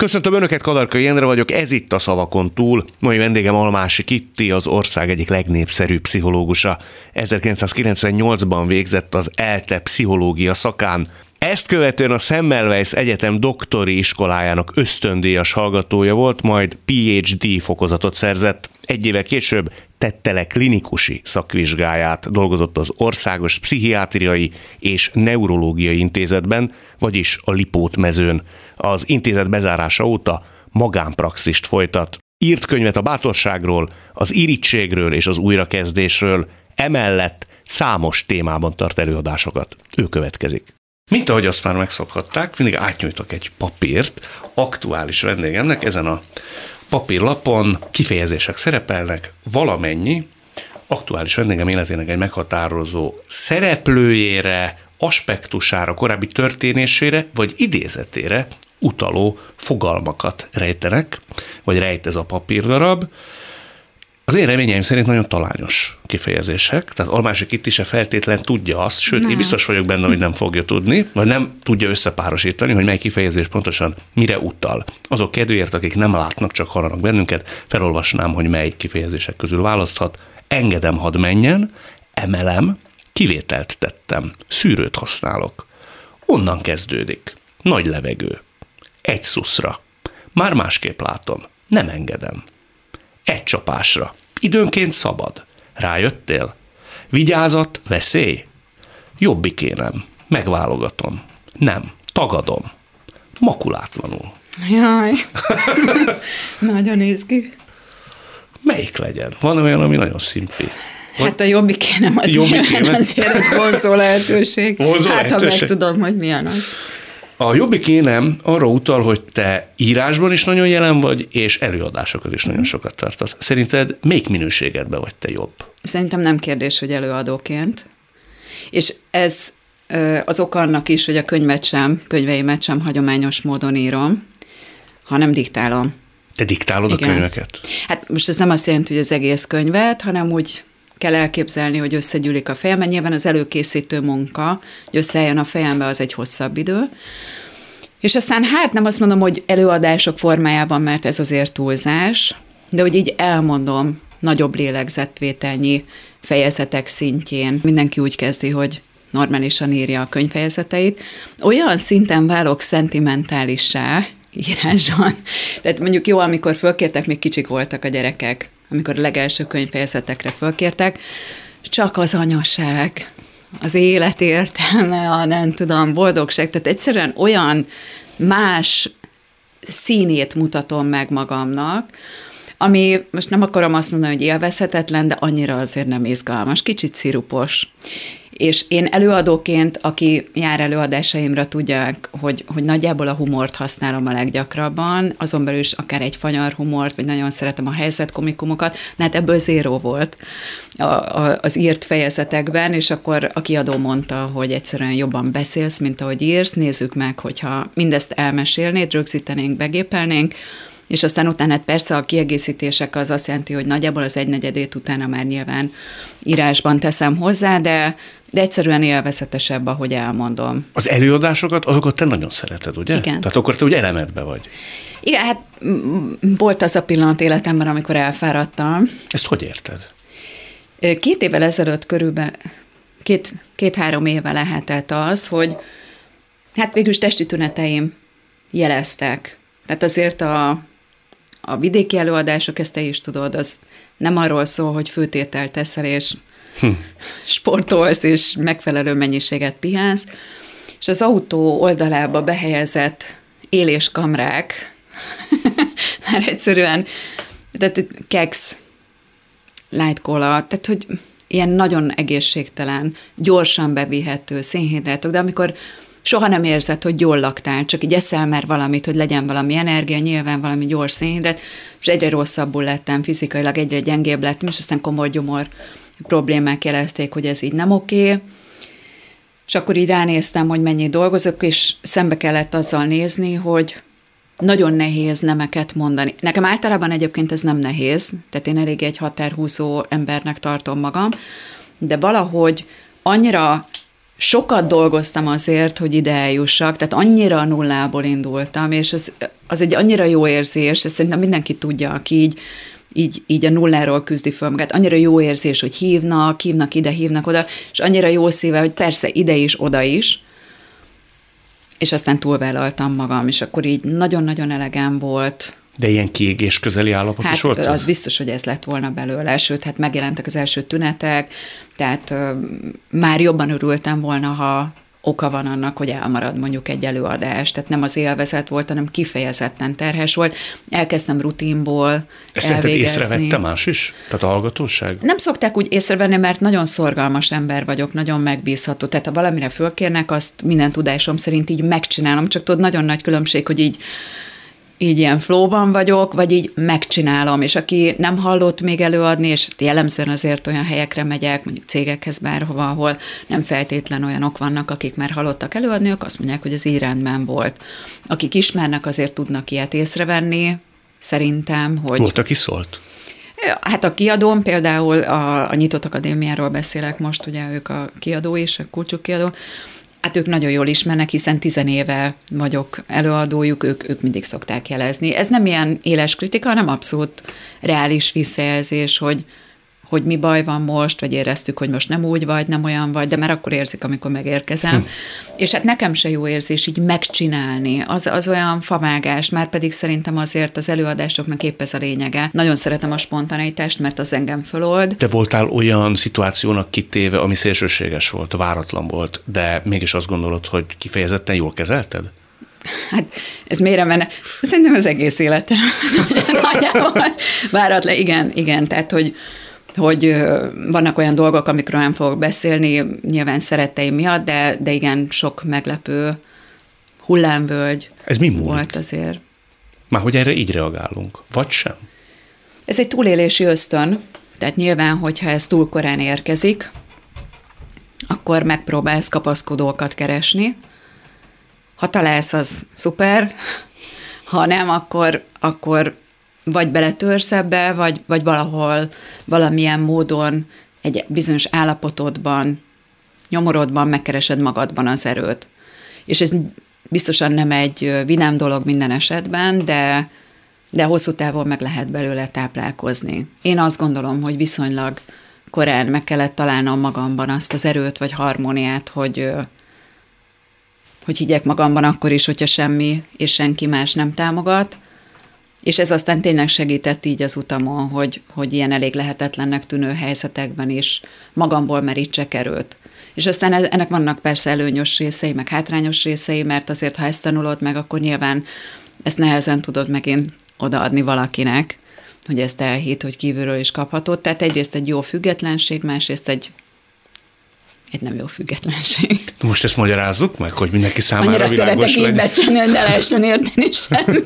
Köszöntöm Önöket, Kadarkai Jendre vagyok, ez itt a Szavakon túl. Mai vendégem Almási Kitti, az ország egyik legnépszerűbb pszichológusa. 1998-ban végzett az ELTE pszichológia szakán, ezt követően a Semmelweis Egyetem doktori iskolájának ösztöndíjas hallgatója volt, majd PhD fokozatot szerzett. Egy éve később tette le klinikusi szakvizsgáját, dolgozott az Országos Pszichiátriai és Neurológiai Intézetben, vagyis a Lipót mezőn. Az intézet bezárása óta magánpraxist folytat. Írt könyvet a bátorságról, az irítségről és az újrakezdésről, emellett számos témában tart előadásokat. Ő következik. Mint ahogy azt már megszokhatták, mindig átnyújtok egy papírt aktuális vendégemnek, ezen a papírlapon kifejezések szerepelnek, valamennyi aktuális vendégem életének egy meghatározó szereplőjére, aspektusára, korábbi történésére vagy idézetére utaló fogalmakat rejtenek, vagy rejt ez a papírdarab. Az én reményeim szerint nagyon talányos kifejezések, tehát Almásik itt is a feltétlen tudja azt, sőt, nem. én biztos vagyok benne, hogy nem fogja tudni, vagy nem tudja összepárosítani, hogy mely kifejezés pontosan mire utal. Azok kedvéért, akik nem látnak, csak hallanak bennünket, felolvasnám, hogy mely kifejezések közül választhat. Engedem, hadd menjen, emelem, kivételt tettem, szűrőt használok. Onnan kezdődik. Nagy levegő. Egy szuszra. Már másképp látom. Nem engedem. Egy csapásra. Időnként szabad. Rájöttél? Vigyázat, veszély? Jobbikénem. Megválogatom. Nem. Tagadom. Makulátlanul. Jaj. nagyon izgi. Melyik legyen? Van olyan, ami nagyon szimpi. Hát a jobbikénem az jobbikénem. azért egy vonzó lehetőség. Vonzó hát, lehetőség. ha meg tudom, hogy milyen az. A jobbik énem arra utal, hogy te írásban is nagyon jelen vagy, és előadásokat is nagyon sokat tartasz. Szerinted melyik minőségedben vagy te jobb? Szerintem nem kérdés, hogy előadóként. És ez az ok annak is, hogy a könyvet sem, könyveimet sem hagyományos módon írom, hanem diktálom. Te diktálod Igen. a könyveket? Hát most ez nem azt jelenti, hogy az egész könyvet, hanem úgy kell elképzelni, hogy összegyűlik a fejemben. Nyilván az előkészítő munka, hogy összejön a fejembe, az egy hosszabb idő. És aztán hát nem azt mondom, hogy előadások formájában, mert ez azért túlzás, de hogy így elmondom nagyobb lélegzetvételnyi fejezetek szintjén. Mindenki úgy kezdi, hogy normálisan írja a könyvfejezeteit. Olyan szinten válok szentimentálissá írásban. Tehát mondjuk jó, amikor fölkértek, még kicsik voltak a gyerekek, amikor a legelső könyvfejezetekre fölkértek, csak az anyaság, az élet értelme, a nem tudom, boldogság, tehát egyszerűen olyan más színét mutatom meg magamnak, ami most nem akarom azt mondani, hogy élvezhetetlen, de annyira azért nem izgalmas, kicsit szirupos. És én előadóként, aki jár előadásaimra, tudják, hogy, hogy nagyjából a humort használom a leggyakrabban, azon belül is akár egy fanyar humort, vagy nagyon szeretem a helyzetkomikumokat, de hát ebből zéró volt a, a, az írt fejezetekben, és akkor a kiadó mondta, hogy egyszerűen jobban beszélsz, mint ahogy írsz, nézzük meg, hogyha mindezt elmesélnéd, rögzítenénk, begépelnénk, és aztán utána hát persze a kiegészítések az azt jelenti, hogy nagyjából az egynegyedét utána már nyilván írásban teszem hozzá, de de egyszerűen élvezetesebb, ahogy elmondom. Az előadásokat, azokat te nagyon szereted, ugye? Igen. Tehát akkor te úgy elemedbe vagy. Igen, hát volt az a pillanat életemben, amikor elfáradtam. Ezt hogy érted? Két évvel ezelőtt körülbelül, két, két-három éve lehetett az, hogy hát végülis testi tüneteim jeleztek. Tehát azért a, a vidéki előadások, ezt te is tudod, az nem arról szól, hogy főtételt teszel, és hm. sportolsz, és megfelelő mennyiséget pihensz, és az autó oldalába behelyezett éléskamrák, már egyszerűen, tehát keks, light cola, tehát hogy ilyen nagyon egészségtelen, gyorsan bevihető szénhidrátok, de amikor soha nem érzed, hogy jól laktál, csak így eszel már valamit, hogy legyen valami energia, nyilván valami gyors szénhidrát, és egyre rosszabbul lettem, fizikailag egyre gyengébb lettem, és aztán komoly gyomor problémák jelezték, hogy ez így nem oké. Okay. És akkor így ránéztem, hogy mennyi dolgozok, és szembe kellett azzal nézni, hogy nagyon nehéz nemeket mondani. Nekem általában egyébként ez nem nehéz, tehát én elég egy határhúzó embernek tartom magam, de valahogy annyira sokat dolgoztam azért, hogy ide eljussak, tehát annyira nullából indultam, és ez az egy annyira jó érzés, ezt szerintem mindenki tudja, aki így, így, így a nulláról küzdi föl magát. Annyira jó érzés, hogy hívnak, hívnak ide, hívnak oda, és annyira jó szíve, hogy persze ide is, oda is, és aztán túlvállaltam magam, és akkor így nagyon-nagyon elegem volt. De ilyen kiégés közeli állapot hát is volt? az ez? biztos, hogy ez lett volna belőle, sőt, hát megjelentek az első tünetek, tehát ö, már jobban örültem volna, ha oka van annak, hogy elmarad mondjuk egy előadás. Tehát nem az élvezet volt, hanem kifejezetten terhes volt. Elkezdtem rutinból Ezt szerinted észrevette más is? Tehát a hallgatóság? Nem szokták úgy észrevenni, mert nagyon szorgalmas ember vagyok, nagyon megbízható. Tehát ha valamire fölkérnek, azt minden tudásom szerint így megcsinálom. Csak tudod, nagyon nagy különbség, hogy így így ilyen flóban vagyok, vagy így megcsinálom, és aki nem hallott még előadni, és jellemzően azért olyan helyekre megyek, mondjuk cégekhez bárhova, ahol nem feltétlen olyanok vannak, akik már hallottak előadni, ők azt mondják, hogy ez így rendben volt. Akik ismernek, azért tudnak ilyet észrevenni, szerintem, hogy... Volt, aki szólt? Hát a kiadóm, például a, a Nyitott Akadémiáról beszélek most, ugye ők a kiadó is, a kulcsuk kiadó, Hát ők nagyon jól ismernek, hiszen tizenéve vagyok előadójuk, ők, ők mindig szokták jelezni. Ez nem ilyen éles kritika, hanem abszolút reális visszajelzés, hogy, hogy mi baj van most, vagy éreztük, hogy most nem úgy vagy, nem olyan vagy, de már akkor érzik, amikor megérkezem. Hm. És hát nekem se jó érzés így megcsinálni, az, az olyan favágás, már pedig szerintem azért az előadásoknak épp ez a lényege. Nagyon szeretem a spontaneitást, mert az engem fölold. Te voltál olyan szituációnak kitéve, ami szélsőséges volt, váratlan volt, de mégis azt gondolod, hogy kifejezetten jól kezelted? Hát ez mélyre menne. Szerintem az egész életem. Váratlan, igen, igen, tehát hogy, hogy vannak olyan dolgok, amikről nem fogok beszélni, nyilván szeretteim miatt, de, de igen, sok meglepő hullámvölgy Ez mi múlik? volt azért. Már hogy erre így reagálunk, vagy sem? Ez egy túlélési ösztön, tehát nyilván, hogyha ez túl korán érkezik, akkor megpróbálsz kapaszkodókat keresni. Ha találsz, az szuper, ha nem, akkor, akkor vagy beletörsz ebbe, vagy, vagy valahol valamilyen módon egy bizonyos állapotodban, nyomorodban megkeresed magadban az erőt. És ez biztosan nem egy vidám dolog minden esetben, de, de hosszú távon meg lehet belőle táplálkozni. Én azt gondolom, hogy viszonylag korán meg kellett találnom magamban azt az erőt vagy harmóniát, hogy, hogy higgyek magamban akkor is, hogyha semmi és senki más nem támogat, és ez aztán tényleg segített így az utamon, hogy, hogy ilyen elég lehetetlennek tűnő helyzetekben is magamból merítsek erőt. És aztán ennek vannak persze előnyös részei, meg hátrányos részei, mert azért, ha ezt tanulod meg, akkor nyilván ezt nehezen tudod megint odaadni valakinek, hogy ezt elhit, hogy kívülről is kaphatod. Tehát egyrészt egy jó függetlenség, másrészt egy egy nem jó függetlenség. Most ezt magyarázzuk meg, hogy mindenki számára Annyira világos szeretek így beszélni, hogy ne lehessen érteni semmi.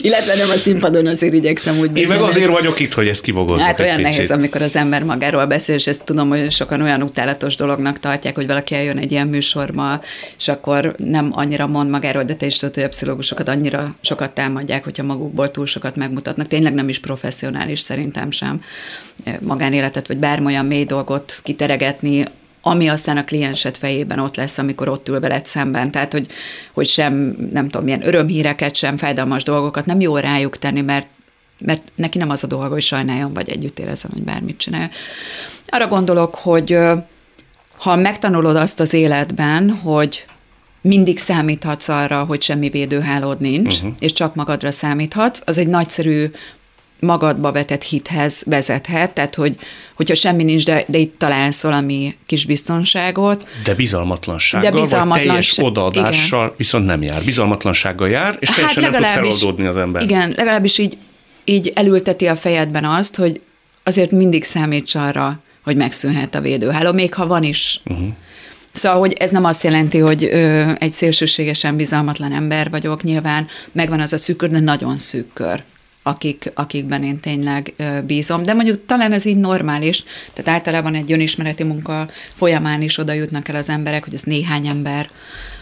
Illetve nem a színpadon azért igyekszem úgy. Én meg azért vagyok itt, hogy ezt kibogozzak Hát olyan picit. nehéz, amikor az ember magáról beszél, és ezt tudom, hogy sokan olyan utálatos dolognak tartják, hogy valaki eljön egy ilyen műsorba, és akkor nem annyira mond magáról, de te is tudod, hogy a pszichológusokat annyira sokat támadják, hogyha magukból túl sokat megmutatnak. Tényleg nem is professzionális szerintem sem magánéletet, vagy bármilyen mély dolgot kiteregetni, ami aztán a kliensed fejében ott lesz, amikor ott ül veled szemben. Tehát, hogy, hogy sem, nem tudom, milyen örömhíreket, sem fájdalmas dolgokat nem jó rájuk tenni, mert mert neki nem az a dolga, hogy sajnáljon, vagy együtt érezem, hogy bármit csinál. Arra gondolok, hogy ha megtanulod azt az életben, hogy mindig számíthatsz arra, hogy semmi védőhálód nincs, uh-huh. és csak magadra számíthatsz, az egy nagyszerű magadba vetett hithez vezethet, tehát hogy, hogyha semmi nincs, de, de itt találsz valami kis biztonságot. De bizalmatlansággal, de bizalmatlanság, vagy teljes odaadással igen. viszont nem jár. Bizalmatlansággal jár, és teljesen hát nem tud feloldódni az ember. Igen, legalábbis így, így elülteti a fejedben azt, hogy azért mindig számíts arra, hogy megszűnhet a védőháló, még ha van is. Uh-huh. Szóval, hogy ez nem azt jelenti, hogy ö, egy szélsőségesen bizalmatlan ember vagyok, nyilván megvan az a szűk kör, de nagyon szűk kör akik, akikben én tényleg bízom. De mondjuk talán ez így normális, tehát általában egy önismereti munka folyamán is oda jutnak el az emberek, hogy ez néhány ember,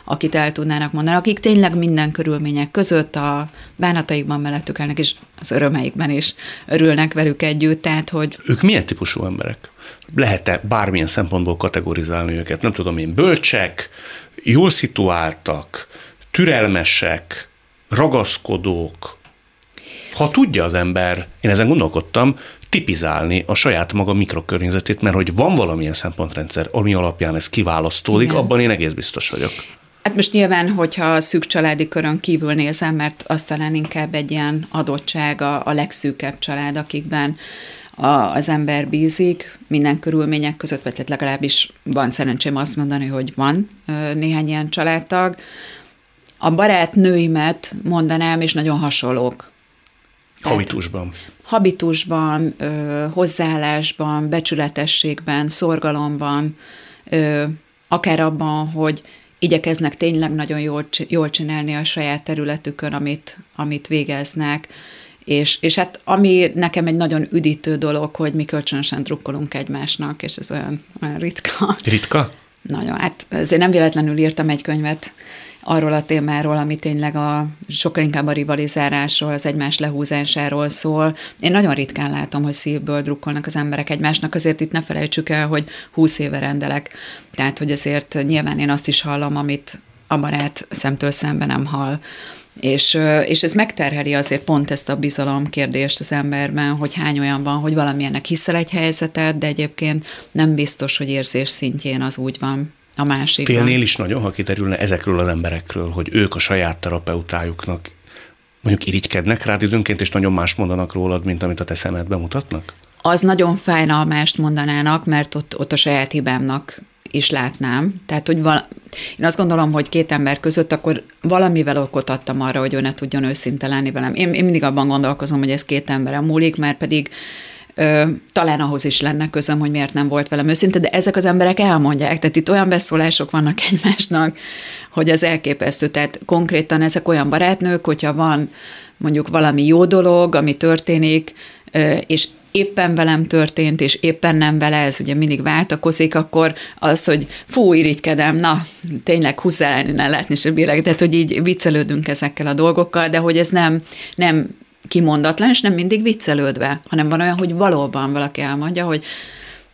akit el tudnának mondani, akik tényleg minden körülmények között a bánataikban mellettük elnek, és az örömeikben is örülnek velük együtt, tehát hogy... Ők milyen típusú emberek? Lehet-e bármilyen szempontból kategorizálni őket? Nem tudom én, bölcsek, jól szituáltak, türelmesek, ragaszkodók, ha tudja az ember, én ezen gondolkodtam, tipizálni a saját maga mikrokörnyezetét, mert hogy van valamilyen szempontrendszer, ami alapján ez kiválasztódik, Igen. abban én egész biztos vagyok. Hát most nyilván, hogyha a szűk családi körön kívül nézem, mert azt talán inkább egy ilyen adottság a, a legszűkebb család, akikben a, az ember bízik minden körülmények között, vagy legalábbis van szerencsém azt mondani, hogy van néhány ilyen családtag. A barátnőimet mondanám, és nagyon hasonlók. Habitusban. Habitusban, hozzáállásban, becsületességben, szorgalomban, akár abban, hogy igyekeznek tényleg nagyon jól, jól csinálni a saját területükön, amit, amit végeznek, és, és hát ami nekem egy nagyon üdítő dolog, hogy mi kölcsönösen drukkolunk egymásnak, és ez olyan, olyan ritka. Ritka? Nagyon, hát ezért nem véletlenül írtam egy könyvet arról a témáról, ami tényleg a, sokkal inkább a rivalizálásról, az egymás lehúzásáról szól. Én nagyon ritkán látom, hogy szívből drukkolnak az emberek egymásnak, azért itt ne felejtsük el, hogy húsz éve rendelek. Tehát, hogy azért nyilván én azt is hallom, amit a barát szemtől szemben nem hall. És, és ez megterheli azért pont ezt a bizalom kérdést az emberben, hogy hány olyan van, hogy valamilyennek hiszel egy helyzetet, de egyébként nem biztos, hogy érzés szintjén az úgy van a másik. Félnél is nagyon, ha kiderülne ezekről az emberekről, hogy ők a saját terapeutájuknak mondjuk irigykednek rád időnként, és nagyon más mondanak rólad, mint amit a te szemedben mutatnak? Az nagyon fájnalmást mondanának, mert ott, ott a saját hibámnak is látnám. Tehát, hogy val- én azt gondolom, hogy két ember között akkor valamivel okot adtam arra, hogy ő ne tudjon őszinte lenni velem. Én, én mindig abban gondolkozom, hogy ez két emberem múlik, mert pedig ö, talán ahhoz is lenne közöm, hogy miért nem volt velem őszinte, de ezek az emberek elmondják, tehát itt olyan beszólások vannak egymásnak, hogy az elképesztő. Tehát konkrétan ezek olyan barátnők, hogyha van mondjuk valami jó dolog, ami történik, és éppen velem történt, és éppen nem vele, ez ugye mindig váltakozik, akkor az, hogy fú, irigykedem, na, tényleg húzzál ne látni se bírek, tehát, hogy így viccelődünk ezekkel a dolgokkal, de hogy ez nem, nem kimondatlan, és nem mindig viccelődve, hanem van olyan, hogy valóban valaki elmondja, hogy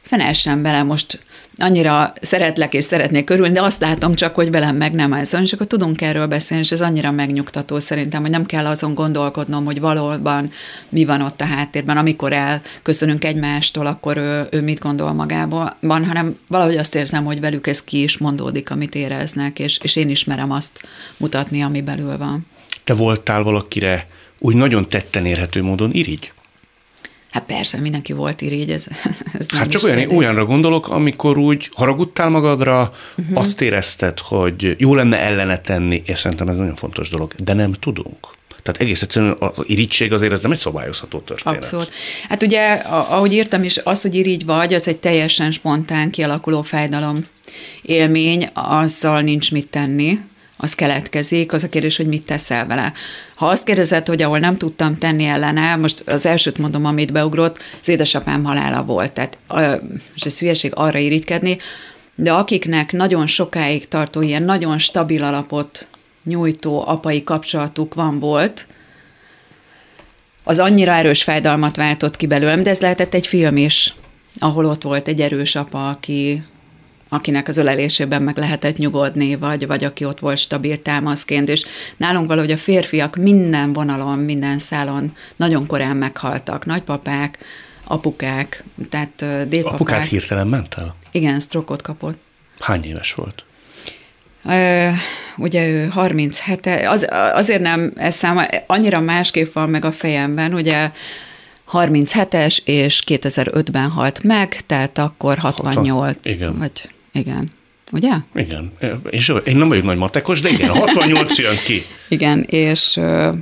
fenessen bele most annyira szeretlek és szeretnék körülni, de azt látom csak, hogy velem meg nem ez. És akkor tudunk erről beszélni, és ez annyira megnyugtató szerintem, hogy nem kell azon gondolkodnom, hogy valóban mi van ott a háttérben, amikor elköszönünk egymástól, akkor ő, ő mit gondol magából, van, hanem valahogy azt érzem, hogy velük ez ki is mondódik, amit éreznek, és, és én ismerem azt mutatni, ami belül van. Te voltál valakire úgy nagyon tetten érhető módon irigy? Hát persze, mindenki volt irigy, ez, ez Hát csak olyan, olyanra gondolok, amikor úgy haragudtál magadra, uh-huh. azt érezted, hogy jó lenne ellene tenni, és szerintem ez nagyon fontos dolog, de nem tudunk. Tehát egész egyszerűen az irigység azért ez nem egy szabályozható történet. Abszolút. Hát ugye, ahogy írtam is, az, hogy irigy vagy, az egy teljesen spontán kialakuló fájdalom élmény, azzal nincs mit tenni, az keletkezik, az a kérdés, hogy mit teszel vele. Ha azt kérdezed, hogy ahol nem tudtam tenni ellene, most az elsőt mondom, amit beugrott, az édesapám halála volt. Tehát, és ez hülyeség arra irigykedni, de akiknek nagyon sokáig tartó, ilyen nagyon stabil alapot nyújtó apai kapcsolatuk van volt, az annyira erős fájdalmat váltott ki belőlem, de ez lehetett egy film is, ahol ott volt egy erős apa, aki akinek az ölelésében meg lehetett nyugodni, vagy, vagy aki ott volt stabil támaszként, és nálunk valahogy a férfiak minden vonalon, minden szálon nagyon korán meghaltak. Nagypapák, apukák, tehát dédpapák. Apukát hirtelen ment el? Igen, sztrokot kapott. Hány éves volt? Ö, ugye ő 37, az, azért nem, ez száma, annyira másképp van meg a fejemben, ugye 37-es, és 2005-ben halt meg, tehát akkor 68. 60, igen. Vagy igen. Ugye? Igen. És én nem vagyok nagy matekos, de igen, 68 jön ki. Igen, és... Ö,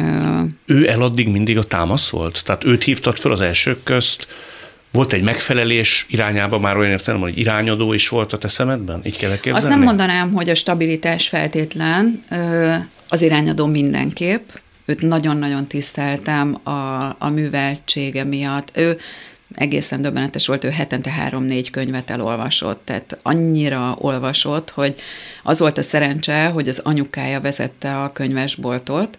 ö, ő eladdig mindig a támasz volt? Tehát őt hívtad fel az elsők közt, volt egy megfelelés irányába már olyan értelem, hogy irányadó is volt a te szemedben? Így kell elképzelni? Azt nem mondanám, hogy a stabilitás feltétlen, az irányadó mindenképp. Őt nagyon-nagyon tiszteltem a, a műveltsége miatt. Ő egészen döbbenetes volt, ő hetente három-négy könyvet elolvasott, tehát annyira olvasott, hogy az volt a szerencse, hogy az anyukája vezette a könyvesboltot,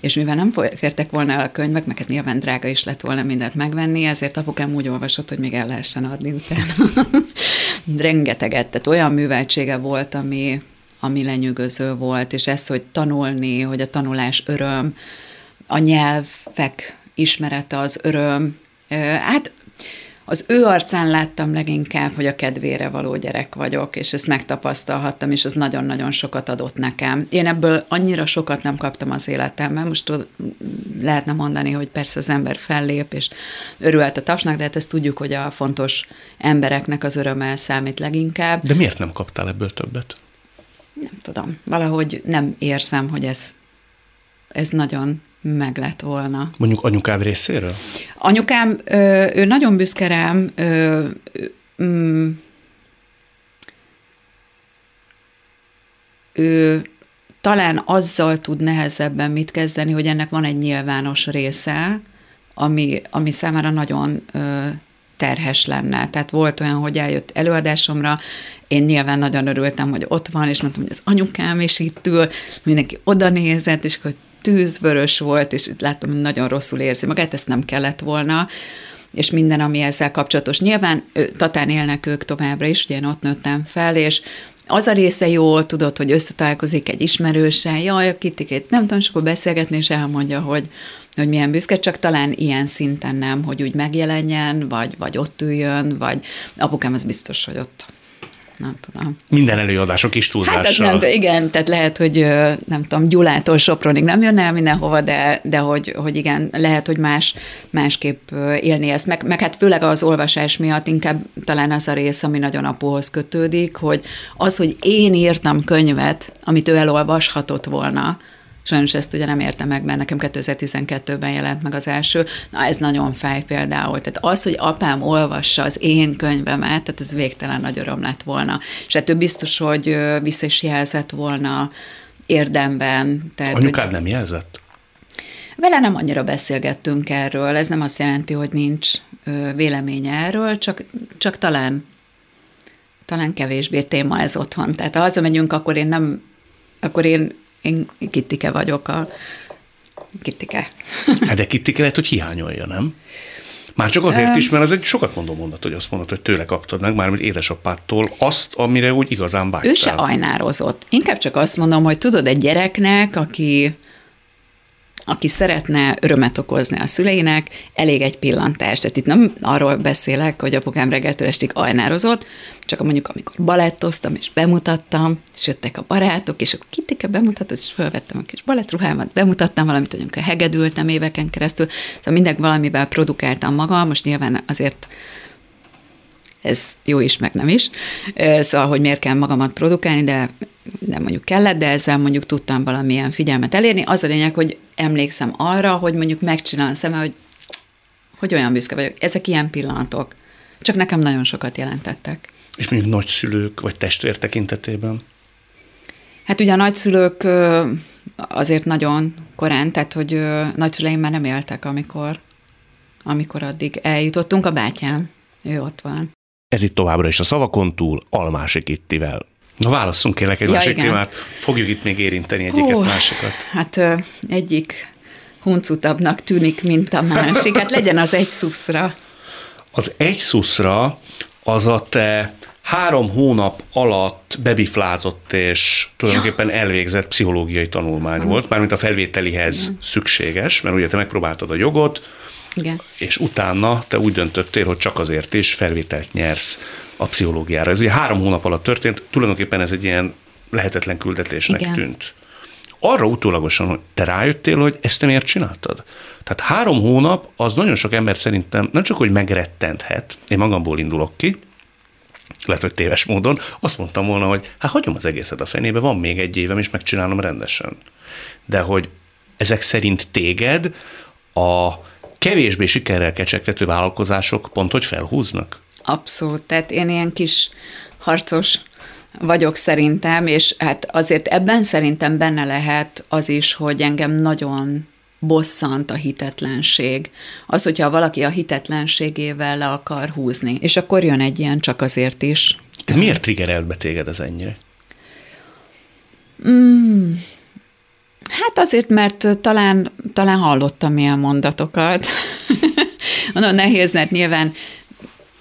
és mivel nem fértek volna el a könyvek, meg hát nyilván drága is lett volna mindent megvenni, ezért apukám úgy olvasott, hogy még el lehessen adni utána. Rengeteget, tehát olyan műveltsége volt, ami, ami lenyűgöző volt, és ez, hogy tanulni, hogy a tanulás öröm, a nyelvek ismerete az öröm. Hát az ő arcán láttam leginkább, hogy a kedvére való gyerek vagyok, és ezt megtapasztalhattam, és ez nagyon-nagyon sokat adott nekem. Én ebből annyira sokat nem kaptam az életemben, most lehetne mondani, hogy persze az ember fellép, és örült a tapsnak, de hát ezt tudjuk, hogy a fontos embereknek az öröme számít leginkább. De miért nem kaptál ebből többet? Nem tudom, valahogy nem érzem, hogy ez, ez nagyon meg lett volna. Mondjuk anyukád részéről? Anyukám, ő nagyon büszke rám, ő, mm, ő talán azzal tud nehezebben mit kezdeni, hogy ennek van egy nyilvános része, ami, ami számára nagyon ö, terhes lenne. Tehát volt olyan, hogy eljött előadásomra, én nyilván nagyon örültem, hogy ott van, és mondtam, hogy az anyukám is itt ül, mindenki oda nézett, és hogy tűzvörös volt, és látom, nagyon rosszul érzi magát, ezt nem kellett volna, és minden, ami ezzel kapcsolatos. Nyilván Tatán élnek ők továbbra is, ugye én ott nőttem fel, és az a része jó, tudod, hogy összetalálkozik egy ismerőssel, jaj, a kitikét nem tudom, és akkor beszélgetni, és elmondja, hogy, hogy milyen büszke, csak talán ilyen szinten nem, hogy úgy megjelenjen, vagy, vagy ott üljön, vagy apukám az biztos, hogy ott nem tudom. Minden előadások is túlzással. Hát nem, igen, tehát lehet, hogy nem tudom, Gyulától Sopronig nem jön el mindenhova, de, de hogy, hogy igen, lehet, hogy más, másképp élni ezt. Meg, meg hát főleg az olvasás miatt inkább talán az a rész, ami nagyon apuhoz kötődik, hogy az, hogy én írtam könyvet, amit ő elolvashatott volna, Sajnos ezt ugye nem értem meg, mert nekem 2012-ben jelent meg az első. Na, ez nagyon fáj például. Tehát az, hogy apám olvassa az én könyvemet, tehát ez végtelen nagy öröm lett volna. És ettől biztos, hogy vissza is jelzett volna érdemben. Tehát, Anyukád hogy... nem jelzett? Vele nem annyira beszélgettünk erről, ez nem azt jelenti, hogy nincs véleménye erről, csak, csak talán talán kevésbé téma ez otthon. Tehát ha hazamegyünk, akkor én nem, akkor én én Kittike vagyok a Kittike. Hát de Kittike lehet, hogy hiányolja, nem? Már csak azért is, mert az egy sokat mondó mondat, hogy azt mondod, hogy tőle kaptad meg, mármint édesapától azt, amire úgy igazán vágytál. Ő se ajnározott. Inkább csak azt mondom, hogy tudod, egy gyereknek, aki aki szeretne örömet okozni a szüleinek, elég egy pillantás. Tehát itt nem arról beszélek, hogy apukám reggeltől estig ajnározott, csak mondjuk amikor balettoztam, és bemutattam, és jöttek a barátok, és akkor kitike bemutatott, és felvettem a kis balettruhámat, bemutattam valamit, hogy hegedültem éveken keresztül, szóval mindegy valamivel produkáltam magam, most nyilván azért ez jó is, meg nem is. Szóval, hogy miért kell magamat produkálni, de, de mondjuk kellett, de ezzel mondjuk tudtam valamilyen figyelmet elérni. Az a lényeg, hogy emlékszem arra, hogy mondjuk megcsinálom szeme, hogy, hogy olyan büszke vagyok. Ezek ilyen pillanatok. Csak nekem nagyon sokat jelentettek. És mondjuk nagyszülők vagy testvér tekintetében? Hát ugye a nagyszülők azért nagyon korán, tehát hogy nagyszüleim már nem éltek, amikor, amikor addig eljutottunk. A bátyám, ő ott van. Ez itt továbbra is a szavakon túl, Almási Kittivel. Na válasszunk kérlek egy ja, másik igen. témát. Fogjuk itt még érinteni egyiket, Hú, másikat. Hát ö, egyik huncutabbnak tűnik, mint a másik. Hát legyen az egy szuszra. Az egy szuszra az a te három hónap alatt bebiflázott és tulajdonképpen elvégzett pszichológiai tanulmány uh-huh. volt, mármint a felvételihez uh-huh. szükséges, mert ugye te megpróbáltad a jogot, igen. És utána te úgy döntöttél, hogy csak azért is felvételt nyersz a pszichológiára. Ez ugye három hónap alatt történt, tulajdonképpen ez egy ilyen lehetetlen küldetésnek Igen. tűnt. Arra utólagosan, hogy te rájöttél, hogy ezt te miért csináltad? Tehát három hónap az nagyon sok ember szerintem nem csak, hogy megrettenthet, én magamból indulok ki, lehet, hogy téves módon, azt mondtam volna, hogy hát hagyom az egészet a fenébe, van még egy évem, és megcsinálom rendesen. De hogy ezek szerint téged a kevésbé sikerrel kecsegtető vállalkozások pont hogy felhúznak? Abszolút, tehát én ilyen kis harcos vagyok szerintem, és hát azért ebben szerintem benne lehet az is, hogy engem nagyon bosszant a hitetlenség. Az, hogyha valaki a hitetlenségével le akar húzni. És akkor jön egy ilyen csak azért is. De miért triggerelt be téged ez ennyire? Mm, Hát azért, mert talán, talán hallottam ilyen mondatokat. Mondom, nehéz, mert nyilván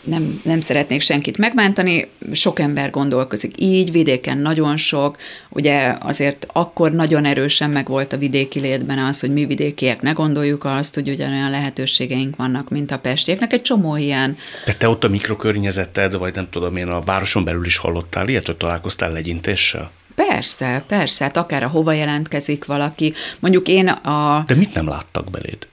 nem, nem szeretnék senkit megbántani, sok ember gondolkozik így, vidéken nagyon sok, ugye azért akkor nagyon erősen meg volt a vidéki létben az, hogy mi vidékiek ne gondoljuk azt, hogy ugyanolyan lehetőségeink vannak, mint a pestieknek, egy csomó ilyen. De te ott a mikrokörnyezeted, vagy nem tudom én, a városon belül is hallottál ilyet, hogy találkoztál legyintéssel? Persze, persze, hát akár a hova jelentkezik valaki. Mondjuk én a... De mit nem láttak beléd?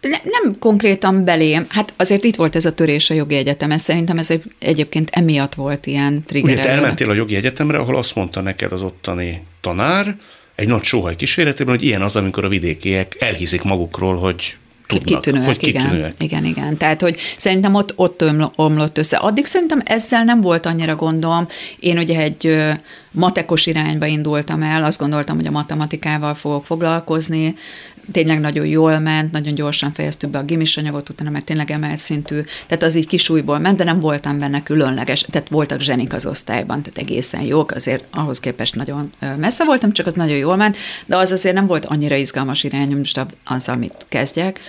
Ne, nem konkrétan belém, hát azért itt volt ez a törés a jogi egyetemen, szerintem ez egy, egyébként emiatt volt ilyen trigger. Ugye te elmentél a jogi egyetemre, ahol azt mondta neked az ottani tanár, egy nagy sóhaj kísérletében, hogy ilyen az, amikor a vidékiek elhiszik magukról, hogy tudnak, kitűnőek, hogy kitűnőek. Igen, igen, igen. Tehát, hogy szerintem ott, ott omlott össze. Addig szerintem ezzel nem volt annyira gondom. Én ugye egy matekos irányba indultam el, azt gondoltam, hogy a matematikával fogok foglalkozni, tényleg nagyon jól ment, nagyon gyorsan fejeztük be a gimis anyagot, utána meg tényleg emelt szintű, tehát az így kisújból ment, de nem voltam benne különleges, tehát voltak zsenik az osztályban, tehát egészen jók, azért ahhoz képest nagyon messze voltam, csak az nagyon jól ment, de az azért nem volt annyira izgalmas irány, most az, amit kezdjek.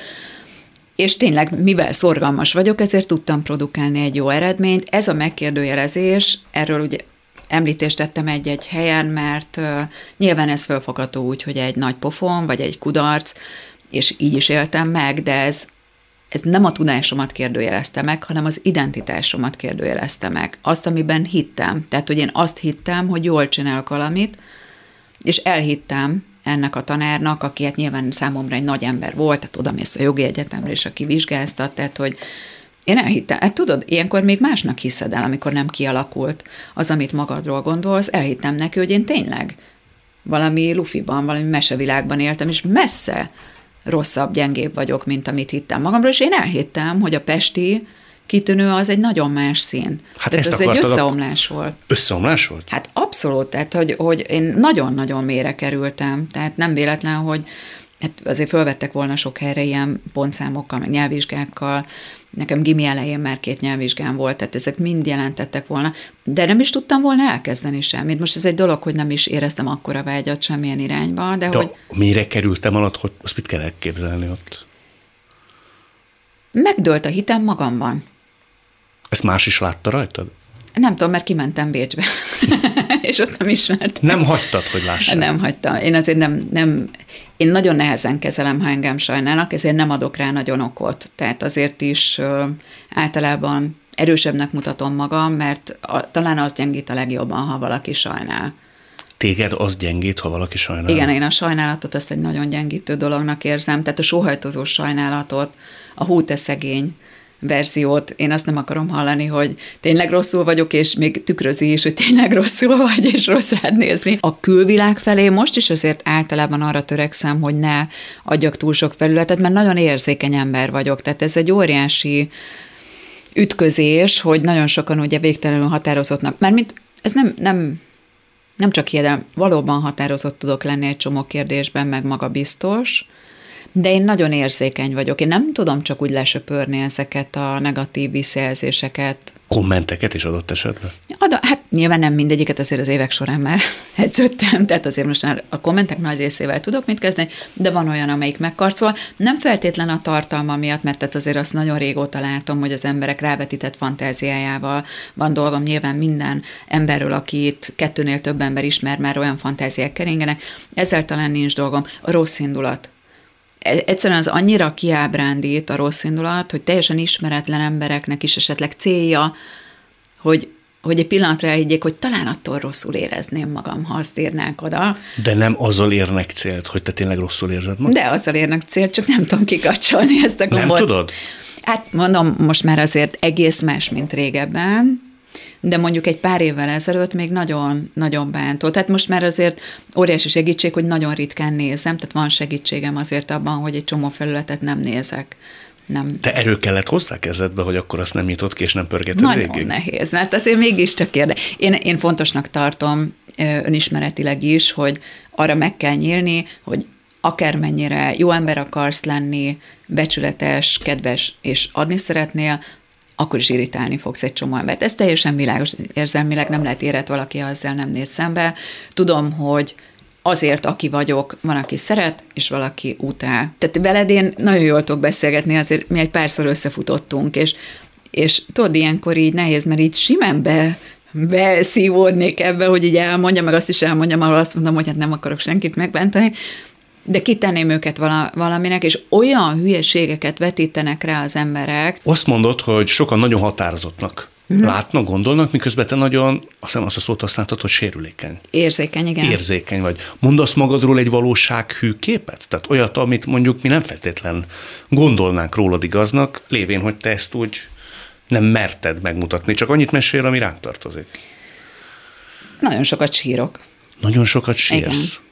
És tényleg, mivel szorgalmas vagyok, ezért tudtam produkálni egy jó eredményt. Ez a megkérdőjelezés, erről ugye említést tettem egy-egy helyen, mert nyilván ez fölfogható úgy, hogy egy nagy pofon, vagy egy kudarc, és így is éltem meg, de ez, ez nem a tudásomat kérdőjelezte meg, hanem az identitásomat kérdőjelezte meg. Azt, amiben hittem. Tehát, hogy én azt hittem, hogy jól csinálok valamit, és elhittem ennek a tanárnak, aki hát nyilván számomra egy nagy ember volt, tehát oda mész a jogi egyetemre, és aki vizsgáztat, tehát, hogy én elhittem, hát tudod, ilyenkor még másnak hiszed el, amikor nem kialakult az, amit magadról gondolsz, elhittem neki, hogy én tényleg valami lufiban, valami mesevilágban éltem, és messze rosszabb, gyengébb vagyok, mint amit hittem magamról, és én elhittem, hogy a pesti kitűnő az egy nagyon más szín. Hát tehát ez egy összeomlás a... volt. Összeomlás volt? Hát abszolút, tehát hogy, hogy én nagyon-nagyon mélyre kerültem, tehát nem véletlen, hogy hát azért fölvettek volna sok helyre ilyen pontszámokkal, meg nyelvvizsgákkal, Nekem gimi elején már két nyelvvizsgám volt, tehát ezek mind jelentettek volna, de nem is tudtam volna elkezdeni semmit. Most ez egy dolog, hogy nem is éreztem akkora vágyat semmilyen irányba, de, de hogy... mire kerültem alatt, hogy azt mit kell elképzelni ott? Megdőlt a hitem magamban. Ezt más is látta rajtad? Nem tudom, mert kimentem Bécsbe, és ott nem ismert. Nem hagytad, hogy lássam. Nem hagytam. Én azért nem, nem, én nagyon nehezen kezelem, ha engem sajnálnak, ezért nem adok rá nagyon okot. Tehát azért is ö, általában erősebbnek mutatom magam, mert a, talán az gyengít a legjobban, ha valaki sajnál. Téged az gyengít, ha valaki sajnál? Igen, én a sajnálatot ezt egy nagyon gyengítő dolognak érzem, tehát a sóhajtozó sajnálatot, a hú, te szegény, verziót, én azt nem akarom hallani, hogy tényleg rosszul vagyok, és még tükrözi is, hogy tényleg rosszul vagy, és rossz nézni. A külvilág felé most is azért általában arra törekszem, hogy ne adjak túl sok felületet, mert nagyon érzékeny ember vagyok, tehát ez egy óriási ütközés, hogy nagyon sokan ugye végtelenül határozottnak, mert mint ez nem, nem nem csak hiedem, valóban határozott tudok lenni egy csomó kérdésben, meg magabiztos, de én nagyon érzékeny vagyok. Én nem tudom csak úgy lesöpörni ezeket a negatív visszajelzéseket. Kommenteket is adott esetben? Ad, hát nyilván nem mindegyiket azért az évek során már edződtem, tehát azért most már a kommentek nagy részével tudok mit kezdeni, de van olyan, amelyik megkarcol. Nem feltétlen a tartalma miatt, mert tehát azért azt nagyon régóta látom, hogy az emberek rávetített fantáziájával van dolgom. Nyilván minden emberről, akit kettőnél több ember ismer, már olyan fantáziák keringenek. Ezzel talán nincs dolgom. A rossz indulat egyszerűen az annyira kiábrándít a rossz indulat, hogy teljesen ismeretlen embereknek is esetleg célja, hogy, hogy egy pillanatra elhiggyék, hogy talán attól rosszul érezném magam, ha azt írnánk oda. De nem azzal érnek célt, hogy te tényleg rosszul érzed magad? De azzal érnek célt, csak nem tudom kikapcsolni ezt a gombot. Nem tudod? Hát mondom, most már azért egész más, mint régebben, de mondjuk egy pár évvel ezelőtt még nagyon, nagyon bántó. Tehát most már azért óriási segítség, hogy nagyon ritkán nézem, tehát van segítségem azért abban, hogy egy csomó felületet nem nézek. Nem. Te erő kellett hozzá kezdetbe, hogy akkor azt nem nyitott ki, és nem pörgeted Nagyon végig? nehéz, mert azért mégiscsak érde. Én, én fontosnak tartom önismeretileg is, hogy arra meg kell nyílni, hogy akármennyire jó ember akarsz lenni, becsületes, kedves és adni szeretnél, akkor is irritálni fogsz egy csomó embert. Ez teljesen világos, érzelmileg nem lehet érett valaki, ha ezzel nem néz szembe. Tudom, hogy azért, aki vagyok, van, aki szeret, és valaki utál. Tehát veled én nagyon jól tudok beszélgetni, azért mi egy párszor összefutottunk, és És tudod, ilyenkor így nehéz, mert így simán be, beszívódnék ebbe, hogy így elmondja, meg azt is elmondjam, ahol azt mondom, hogy hát nem akarok senkit megbántani, de kitenném őket vala, valaminek, és olyan hülyeségeket vetítenek rá az emberek. Azt mondod, hogy sokan nagyon határozottnak mm. látnak, gondolnak, miközben te nagyon, azt hiszem azt a szót használtad, hogy sérülékeny. Érzékeny, igen. Érzékeny vagy. Mondasz magadról egy valósághű képet? Tehát olyat, amit mondjuk mi nem feltétlen gondolnánk rólad igaznak, lévén, hogy te ezt úgy nem merted megmutatni, csak annyit mesél, ami ránk tartozik. Nagyon sokat sírok. Nagyon sokat sírsz. Igen.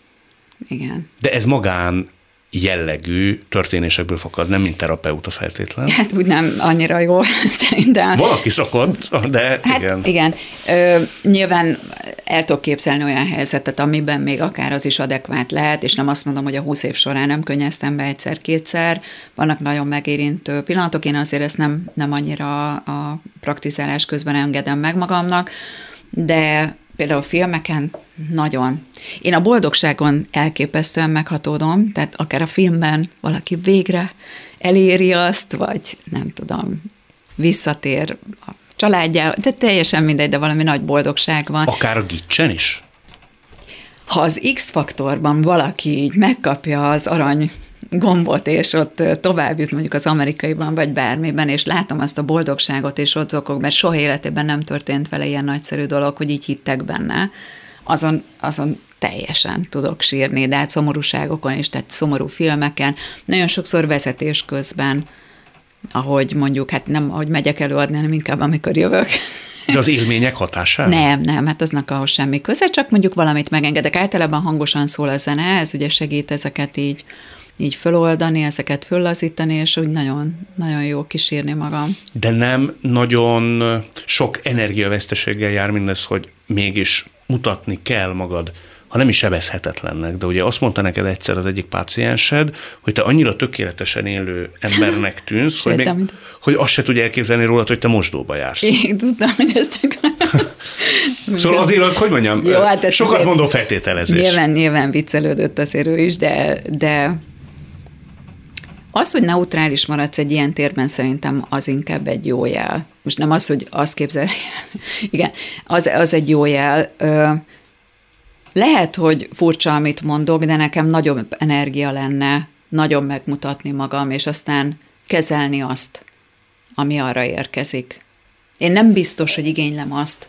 Igen. De ez magán jellegű történésekből fakad, nem mint terapeuta feltétlen. Hát úgy nem annyira jó, szerintem. Valaki szokott, de hát igen. igen. Ö, nyilván el tudok képzelni olyan helyzetet, amiben még akár az is adekvát lehet, és nem azt mondom, hogy a 20 év során nem könnyeztem be egyszer-kétszer, vannak nagyon megérintő pillanatok, én azért ezt nem, nem annyira a praktizálás közben engedem meg magamnak, de például filmeken nagyon. Én a boldogságon elképesztően meghatódom, tehát akár a filmben valaki végre eléri azt, vagy nem tudom, visszatér a családjába, de teljesen mindegy, de valami nagy boldogság van. Akár a gicsen is? Ha az X-faktorban valaki így megkapja az arany gombot, és ott tovább jut mondjuk az amerikaiban, vagy bármiben, és látom azt a boldogságot, és ott zokog, mert soha életében nem történt vele ilyen nagyszerű dolog, hogy így hittek benne, azon, azon teljesen tudok sírni, de hát szomorúságokon is, tehát szomorú filmeken, nagyon sokszor vezetés közben, ahogy mondjuk, hát nem ahogy megyek előadni, hanem inkább amikor jövök. De az élmények hatására? Nem, nem, hát aznak ahhoz semmi köze, csak mondjuk valamit megengedek. Általában hangosan szól a zene, ez ugye segít ezeket így így föloldani, ezeket föllazítani, és úgy nagyon, nagyon jó kísérni magam. De nem nagyon sok energiaveszteséggel jár mindez, hogy mégis mutatni kell magad, ha nem is sebezhetetlennek. De ugye azt mondta neked egyszer az egyik páciensed, hogy te annyira tökéletesen élő embernek tűnsz, hogy, még, hogy azt se tudja elképzelni rólad, hogy te mosdóba jársz. Én tudtam, hogy ezt Szóval azért az, hogy mondjam, Jó, hát sokat mondó feltételezés. Nyilván, nyilván viccelődött azért ő is, de, de az, hogy neutrális maradsz egy ilyen térben, szerintem az inkább egy jó jel. Most nem az, hogy azt képzel, igen, az, az egy jó jel. Lehet, hogy furcsa, amit mondok, de nekem nagyobb energia lenne nagyon megmutatni magam, és aztán kezelni azt, ami arra érkezik. Én nem biztos, hogy igénylem azt,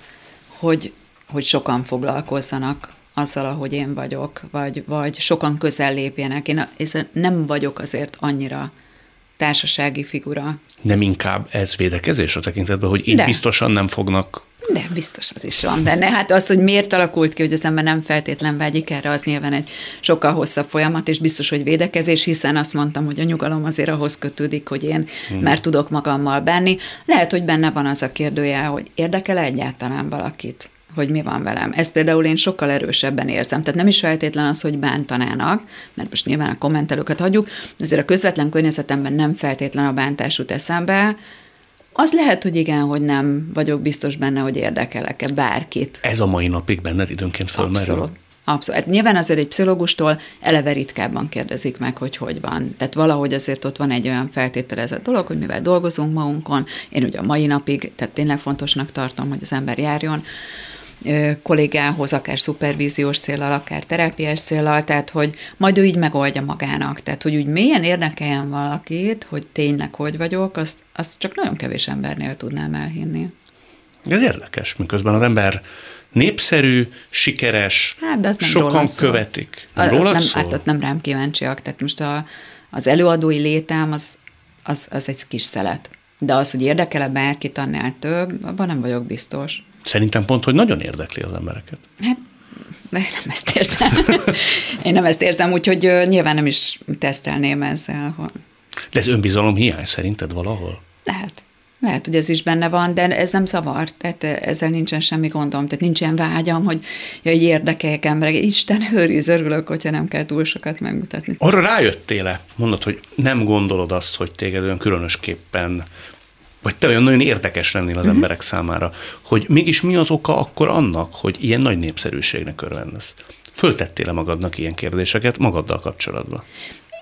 hogy, hogy sokan foglalkozzanak azzal, ahogy én vagyok, vagy, vagy sokan közel lépjenek. Én nem vagyok azért annyira társasági figura. Nem inkább ez védekezés a tekintetben, hogy így De. biztosan nem fognak de biztos az is van benne. Hát az, hogy miért alakult ki, hogy az ember nem feltétlen vágyik erre, az nyilván egy sokkal hosszabb folyamat, és biztos, hogy védekezés, hiszen azt mondtam, hogy a nyugalom azért ahhoz kötődik, hogy én hmm. már tudok magammal benni. Lehet, hogy benne van az a kérdője, hogy érdekel egyáltalán valakit hogy mi van velem. Ezt például én sokkal erősebben érzem. Tehát nem is feltétlen az, hogy bántanának, mert most nyilván a kommentelőket hagyjuk, azért a közvetlen környezetemben nem feltétlen a bántás jut eszembe, az lehet, hogy igen, hogy nem vagyok biztos benne, hogy érdekelek-e bárkit. Ez a mai napig benned időnként fölmerül? Abszolút. Abszolút. Hát nyilván azért egy pszichológustól eleve ritkábban kérdezik meg, hogy hogy van. Tehát valahogy azért ott van egy olyan feltételezett dolog, hogy mivel dolgozunk magunkon, én ugye a mai napig, tehát tényleg fontosnak tartom, hogy az ember járjon kollégához, akár szupervíziós célral, akár terápiás célral, tehát hogy majd ő így megoldja magának. Tehát, hogy úgy mélyen érdekeljen valakit, hogy tényleg hogy vagyok, azt, azt csak nagyon kevés embernél tudnám elhinni. Ez érdekes, miközben az ember népszerű, sikeres, hát, de az nem sokan követik. Nem, rólad nem, szól? Hát ott nem rám kíváncsiak. Tehát most a, az előadói létem az, az, az egy kis szelet. De az, hogy érdekel-e bárkit annál több, abban nem vagyok biztos. Szerintem pont, hogy nagyon érdekli az embereket. Hát de nem ezt érzem. Én nem ezt érzem, úgyhogy nyilván nem is tesztelném ezzel. De ez önbizalom hiány szerinted valahol? Lehet. Lehet, hogy ez is benne van, de ez nem zavar, tehát ezzel nincsen semmi gondom, tehát nincs ilyen vágyam, hogy jaj, érdekeljek emberek. Isten őriz, örülök, hogyha nem kell túl sokat megmutatni. Arra rájöttél-e? Mondod, hogy nem gondolod azt, hogy téged olyan különösképpen vagy te olyan nagyon érdekes lennél az uh-huh. emberek számára, hogy mégis mi az oka akkor annak, hogy ilyen nagy népszerűségnek örvendesz? Föltettél-e magadnak ilyen kérdéseket magaddal kapcsolatban?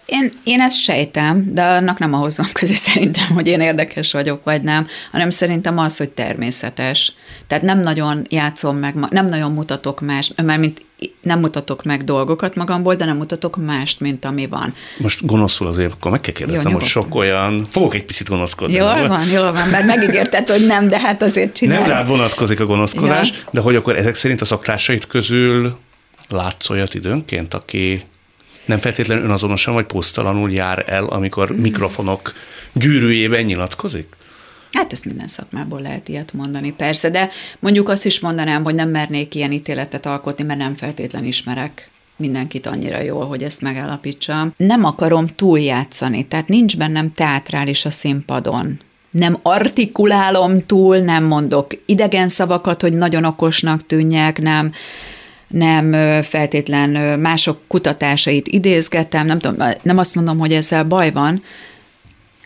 Én, én ezt sejtem, de annak nem ahhoz van közé szerintem, hogy én érdekes vagyok, vagy nem, hanem szerintem az, hogy természetes. Tehát nem nagyon játszom meg, nem nagyon mutatok más, mert mint nem mutatok meg dolgokat magamból, de nem mutatok mást, mint ami van. Most gonoszul azért, akkor meg kell kérdeznem, hogy sok olyan, fogok egy picit gonoszkodni. Jól van, jól van, mert megígérted, hogy nem, de hát azért csinálom. Nem rád vonatkozik a gonoszkodás, ja. de hogy akkor ezek szerint a szaktársait közül látsz olyat időnként, aki nem feltétlenül önazonosan vagy posztalanul jár el, amikor mikrofonok gyűrűjében nyilatkozik? Hát ezt minden szakmából lehet ilyet mondani, persze, de mondjuk azt is mondanám, hogy nem mernék ilyen ítéletet alkotni, mert nem feltétlen ismerek mindenkit annyira jól, hogy ezt megállapítsam. Nem akarom túljátszani, tehát nincs bennem teátrális a színpadon. Nem artikulálom túl, nem mondok idegen szavakat, hogy nagyon okosnak tűnjek, nem nem feltétlen mások kutatásait idézgetem, nem, tudom, nem azt mondom, hogy ezzel baj van,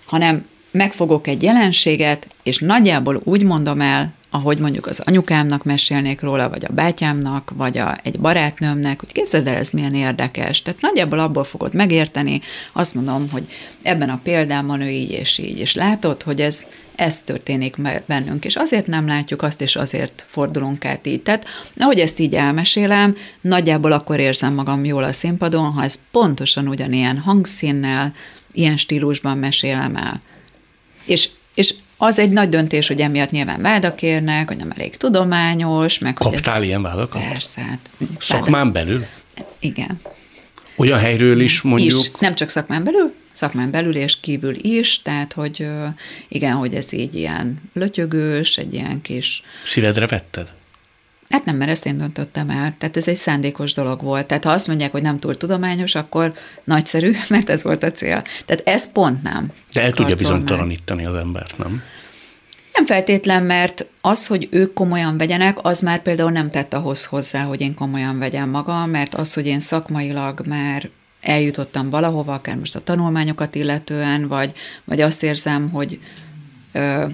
hanem megfogok egy jelenséget, és nagyjából úgy mondom el, ahogy mondjuk az anyukámnak mesélnék róla, vagy a bátyámnak, vagy a, egy barátnőmnek, hogy képzeld el, ez milyen érdekes. Tehát nagyjából abból fogod megérteni, azt mondom, hogy ebben a példában ő így és így, és látod, hogy ez, ez történik bennünk, és azért nem látjuk azt, és azért fordulunk át így. Tehát, ahogy ezt így elmesélem, nagyjából akkor érzem magam jól a színpadon, ha ez pontosan ugyanilyen hangszínnel, ilyen stílusban mesélem el. És, és az egy nagy döntés, hogy emiatt nyilván vádak érnek, hogy nem elég tudományos, meg Kaptál hogy ez... ilyen vádakat? Persze. Hát, Szakmán vádak... belül? Igen. Olyan helyről is mondjuk? Is, nem csak szakmán belül, szakmán belül és kívül is, tehát hogy igen, hogy ez így ilyen lötyögős, egy ilyen kis... Szívedre vetted? Hát nem, mert ezt én döntöttem el. Tehát ez egy szándékos dolog volt. Tehát ha azt mondják, hogy nem túl tudományos, akkor nagyszerű, mert ez volt a cél. Tehát ez pont nem. De el tudja bizonytalanítani az embert, nem? Nem feltétlen, mert az, hogy ők komolyan vegyenek, az már például nem tett ahhoz hozzá, hogy én komolyan vegyem magam, mert az, hogy én szakmailag már eljutottam valahova, akár most a tanulmányokat illetően, vagy, vagy azt érzem, hogy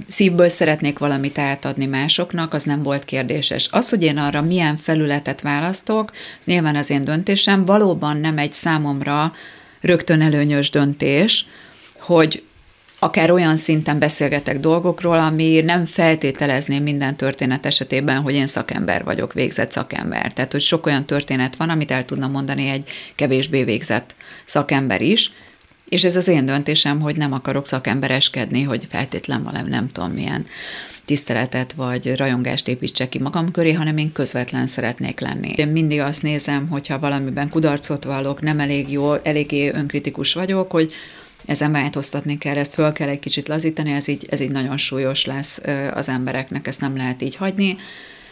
szívből szeretnék valamit átadni másoknak, az nem volt kérdéses. Az, hogy én arra milyen felületet választok, az nyilván az én döntésem, valóban nem egy számomra rögtön előnyös döntés, hogy akár olyan szinten beszélgetek dolgokról, ami nem feltételezném minden történet esetében, hogy én szakember vagyok, végzett szakember. Tehát, hogy sok olyan történet van, amit el tudna mondani egy kevésbé végzett szakember is, és ez az én döntésem, hogy nem akarok szakembereskedni, hogy feltétlen valami nem tudom milyen tiszteletet vagy rajongást építsek ki magam köré, hanem én közvetlen szeretnék lenni. Én mindig azt nézem, hogyha valamiben kudarcot vallok, nem elég jó, eléggé önkritikus vagyok, hogy ezen változtatni kell, ezt föl kell egy kicsit lazítani, ez így, ez így nagyon súlyos lesz az embereknek, ezt nem lehet így hagyni.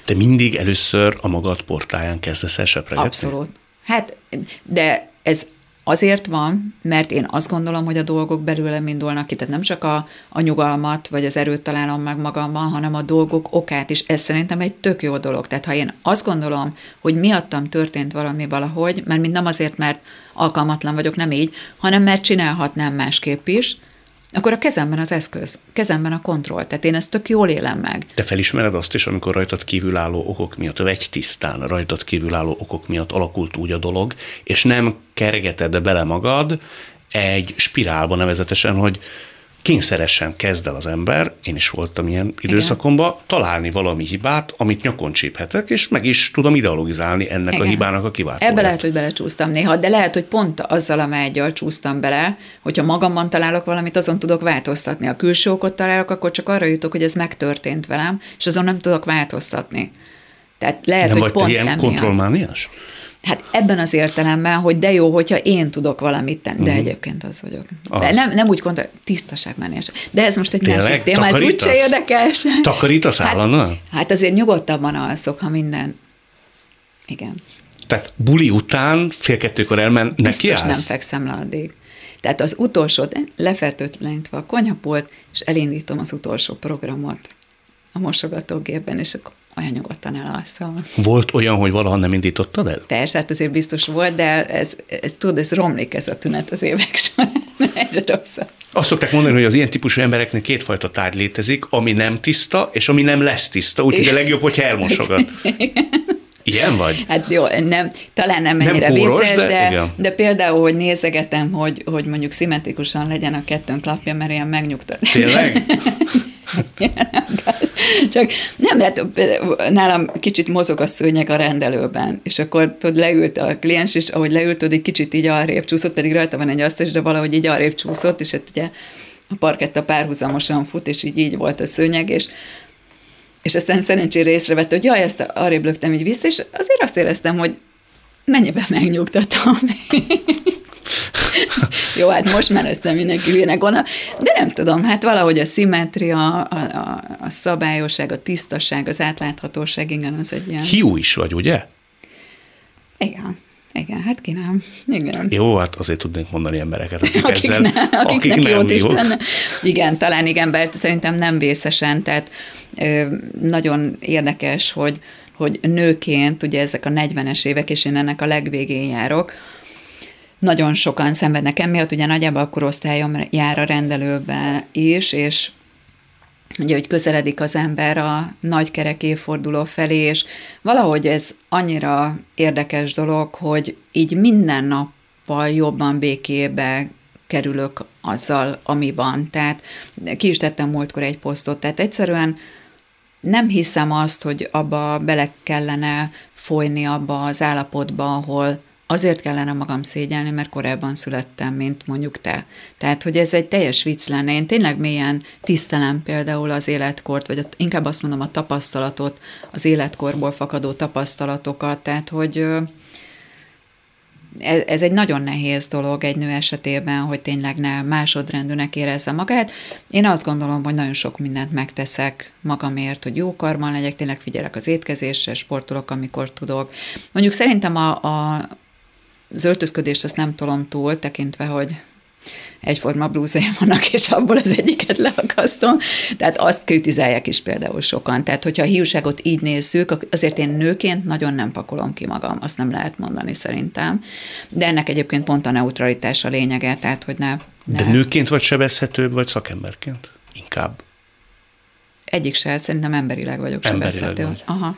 Te mindig először a magad portáján kezdesz el Abszolút. Hát, de ez Azért van, mert én azt gondolom, hogy a dolgok belőlem indulnak ki, tehát nem csak a, a nyugalmat vagy az erőt találom meg magamban, hanem a dolgok okát is. Ez szerintem egy tök jó dolog. Tehát ha én azt gondolom, hogy miattam történt valami valahogy, mert mind nem azért, mert alkalmatlan vagyok, nem így, hanem mert csinálhatnám másképp is, akkor a kezemben az eszköz, kezemben a kontroll. Tehát én ezt tök jól élem meg. Te felismered azt is, amikor rajtad kívülálló okok miatt, vagy tisztán rajtad kívülálló okok miatt alakult úgy a dolog, és nem kergeted bele magad egy spirálba nevezetesen, hogy kényszeresen kezd el az ember, én is voltam ilyen időszakomban, Igen. találni valami hibát, amit nyakon csíphetek, és meg is tudom ideologizálni ennek Igen. a hibának a kiváltóját. Ebbe lehet, hogy belecsúsztam néha, de lehet, hogy pont azzal a mágyal csúsztam bele, hogyha magamban találok valamit, azon tudok változtatni. A külső okot találok, akkor csak arra jutok, hogy ez megtörtént velem, és azon nem tudok változtatni. Tehát lehet, nem hogy vagy pont ilyen kontrollmániás? Hát ebben az értelemben, hogy de jó, hogyha én tudok valamit tenni, de uh-huh. egyébként az vagyok. Az. De nem, nem úgy gondolom, tisztaságmenés. De ez most egy Tényleg? másik téma, ez úgyse érdekes. Takarítasz hát, állandóan? Hát azért nyugodtabban alszok, ha minden. Igen. Tehát buli után fél kettőkor elmen, neki állsz? nem fekszem le addig. Tehát az utolsó, lefertőtlenítve a konyhapult, és elindítom az utolsó programot a mosogatógépben, és akkor olyan nyugodtan elalszom. Volt olyan, hogy valaha nem indítottad el? Persze, hát azért biztos volt, de ez, ez tudod, ez romlik ez a tünet az évek során. Egyre rosszabb. Azt szokták mondani, hogy az ilyen típusú embereknek kétfajta tárgy létezik, ami nem tiszta, és ami nem lesz tiszta, úgyhogy a legjobb, hogyha elmosogat. Ilyen vagy? Hát jó, nem, talán nem ennyire nem kóros, vészes, de, de, de, például, hogy nézegetem, hogy, hogy mondjuk szimmetrikusan legyen a kettőnk lapja, mert ilyen megnyugtat. Tényleg? Csak nem, lehet, nálam kicsit mozog a szőnyeg a rendelőben, és akkor tudod, leült a kliens, és ahogy leült, tudod, egy kicsit így arrébb csúszott, pedig rajta van egy asztal, de valahogy így arrébb csúszott, és hát ugye a parketta párhuzamosan fut, és így így volt a szőnyeg, és és aztán szerencsére észrevette, hogy jaj, ezt arrébb lögtem így vissza, és azért azt éreztem, hogy mennyiben megnyugtatom. Jó, hát most már ezt nem mindenki hülyének gondol, de nem tudom, hát valahogy a szimmetria, a, a, a szabályosság, a tisztaság, az átláthatóság, igen, az egy ilyen... Hiú is vagy, ugye? Igen. Igen, hát ki nem. Igen. Jó, hát azért tudnék mondani embereket, akik, akik ezzel, ne, akik nem jót is tenne. Igen, talán igen, bár szerintem nem vészesen, tehát ö, nagyon érdekes, hogy, hogy nőként, ugye ezek a 40-es évek, és én ennek a legvégén járok, nagyon sokan szenvednek emiatt, ugye nagyjából a korosztályom jár a rendelőbe is, és ugye, hogy közeledik az ember a nagy kerek évforduló felé, és valahogy ez annyira érdekes dolog, hogy így minden nappal jobban békébe kerülök azzal, ami van. Tehát ki is tettem múltkor egy posztot, tehát egyszerűen nem hiszem azt, hogy abba bele kellene folyni abba az állapotba, ahol azért kellene magam szégyelni, mert korábban születtem, mint mondjuk te. Tehát, hogy ez egy teljes vicc lenne. Én tényleg mélyen tisztelem például az életkort, vagy inkább azt mondom a tapasztalatot, az életkorból fakadó tapasztalatokat, tehát, hogy e, ez egy nagyon nehéz dolog egy nő esetében, hogy tényleg ne másodrendűnek érezze magát. Én azt gondolom, hogy nagyon sok mindent megteszek magamért, hogy jó karman legyek, tényleg figyelek az étkezésre, sportolok, amikor tudok. Mondjuk szerintem a, a, az öltözködést azt nem tolom túl, tekintve, hogy egyforma blúzaim vannak, és abból az egyiket leakasztom. Tehát azt kritizálják is például sokan. Tehát, hogyha a hiúságot így nézzük, azért én nőként nagyon nem pakolom ki magam, azt nem lehet mondani szerintem. De ennek egyébként pont a neutralitás a lényege, tehát, hogy ne... ne... De nőként vagy sebezhetőbb, vagy szakemberként? Inkább. Egyik se, szerintem emberileg vagyok emberileg sebezhető. Vagy. Aha.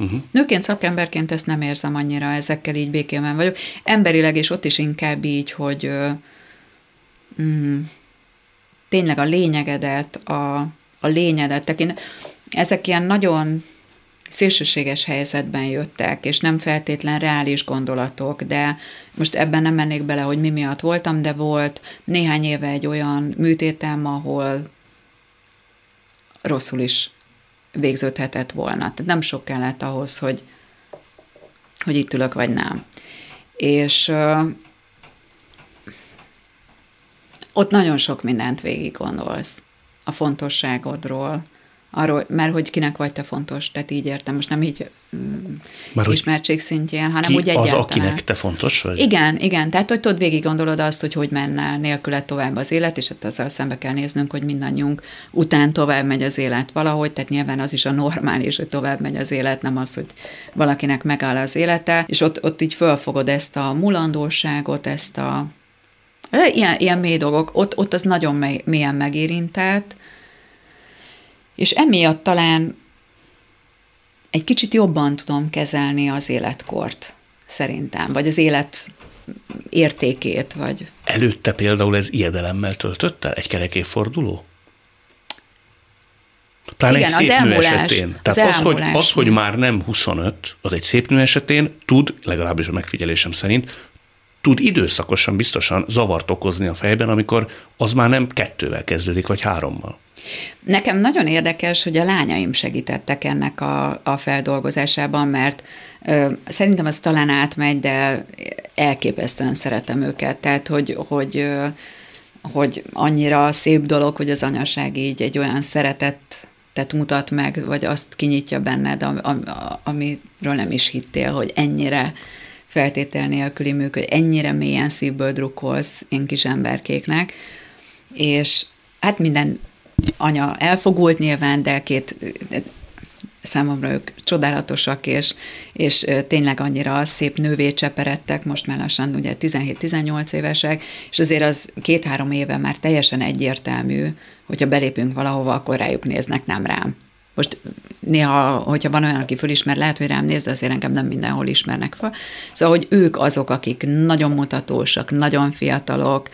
Uh-huh. Nőként, szakemberként ezt nem érzem annyira, ezekkel így békében vagyok. Emberileg, és ott is inkább így, hogy mm, tényleg a lényegedet, a, a lényedet tekint. Ezek ilyen nagyon szélsőséges helyzetben jöttek, és nem feltétlen reális gondolatok, de most ebben nem mennék bele, hogy mi miatt voltam, de volt néhány éve egy olyan műtétem, ahol rosszul is végződhetett volna. Tehát nem sok kellett ahhoz, hogy, hogy itt ülök, vagy nem. És ott nagyon sok mindent végig gondolsz a fontosságodról, arról, mert hogy kinek vagy te fontos, tehát így értem, most nem így mm, ismertség szintjén, hanem ki úgy egyáltalán. az, akinek te fontos vagy? Igen, igen, tehát hogy tudod, végig gondolod azt, hogy hogy menne nélküle tovább az élet, és hát azzal szembe kell néznünk, hogy mindannyiunk után tovább megy az élet valahogy, tehát nyilván az is a normális, hogy tovább megy az élet, nem az, hogy valakinek megáll az élete, és ott, ott így fölfogod ezt a mulandóságot, ezt a Ilyen, ilyen mély dolgok, ott, ott az nagyon mélyen megérintett, és emiatt talán egy kicsit jobban tudom kezelni az életkort, szerintem, vagy az élet értékét, vagy... Előtte például ez ijedelemmel töltötte egy kerekéforduló? Pláne Igen, egy szép az nő esetén. Tehát az, az, hogy, az, hogy már nem 25, az egy szép nő esetén tud, legalábbis a megfigyelésem szerint, tud időszakosan biztosan zavart okozni a fejben, amikor az már nem kettővel kezdődik, vagy hárommal. Nekem nagyon érdekes, hogy a lányaim segítettek ennek a, a feldolgozásában, mert ö, szerintem ez talán átmegy, de elképesztően szeretem őket. Tehát, hogy, hogy, ö, hogy annyira szép dolog, hogy az anyaság így egy olyan szeretet tehát mutat meg, vagy azt kinyitja benned, am, am, amiről nem is hittél, hogy ennyire feltétel nélküli működ, ennyire mélyen szívből drukkolsz én kis emberkéknek, és hát minden anya elfogult nyilván, de két számomra ők csodálatosak, és, és tényleg annyira szép nővé cseperedtek, most már lassan ugye 17-18 évesek, és azért az két-három éve már teljesen egyértelmű, hogyha belépünk valahova, akkor rájuk néznek, nem rám. Most néha, hogyha van olyan, aki fölismer, lehet, hogy rám néz, de azért engem nem mindenhol ismernek fel. Szóval, hogy ők azok, akik nagyon mutatósak, nagyon fiatalok,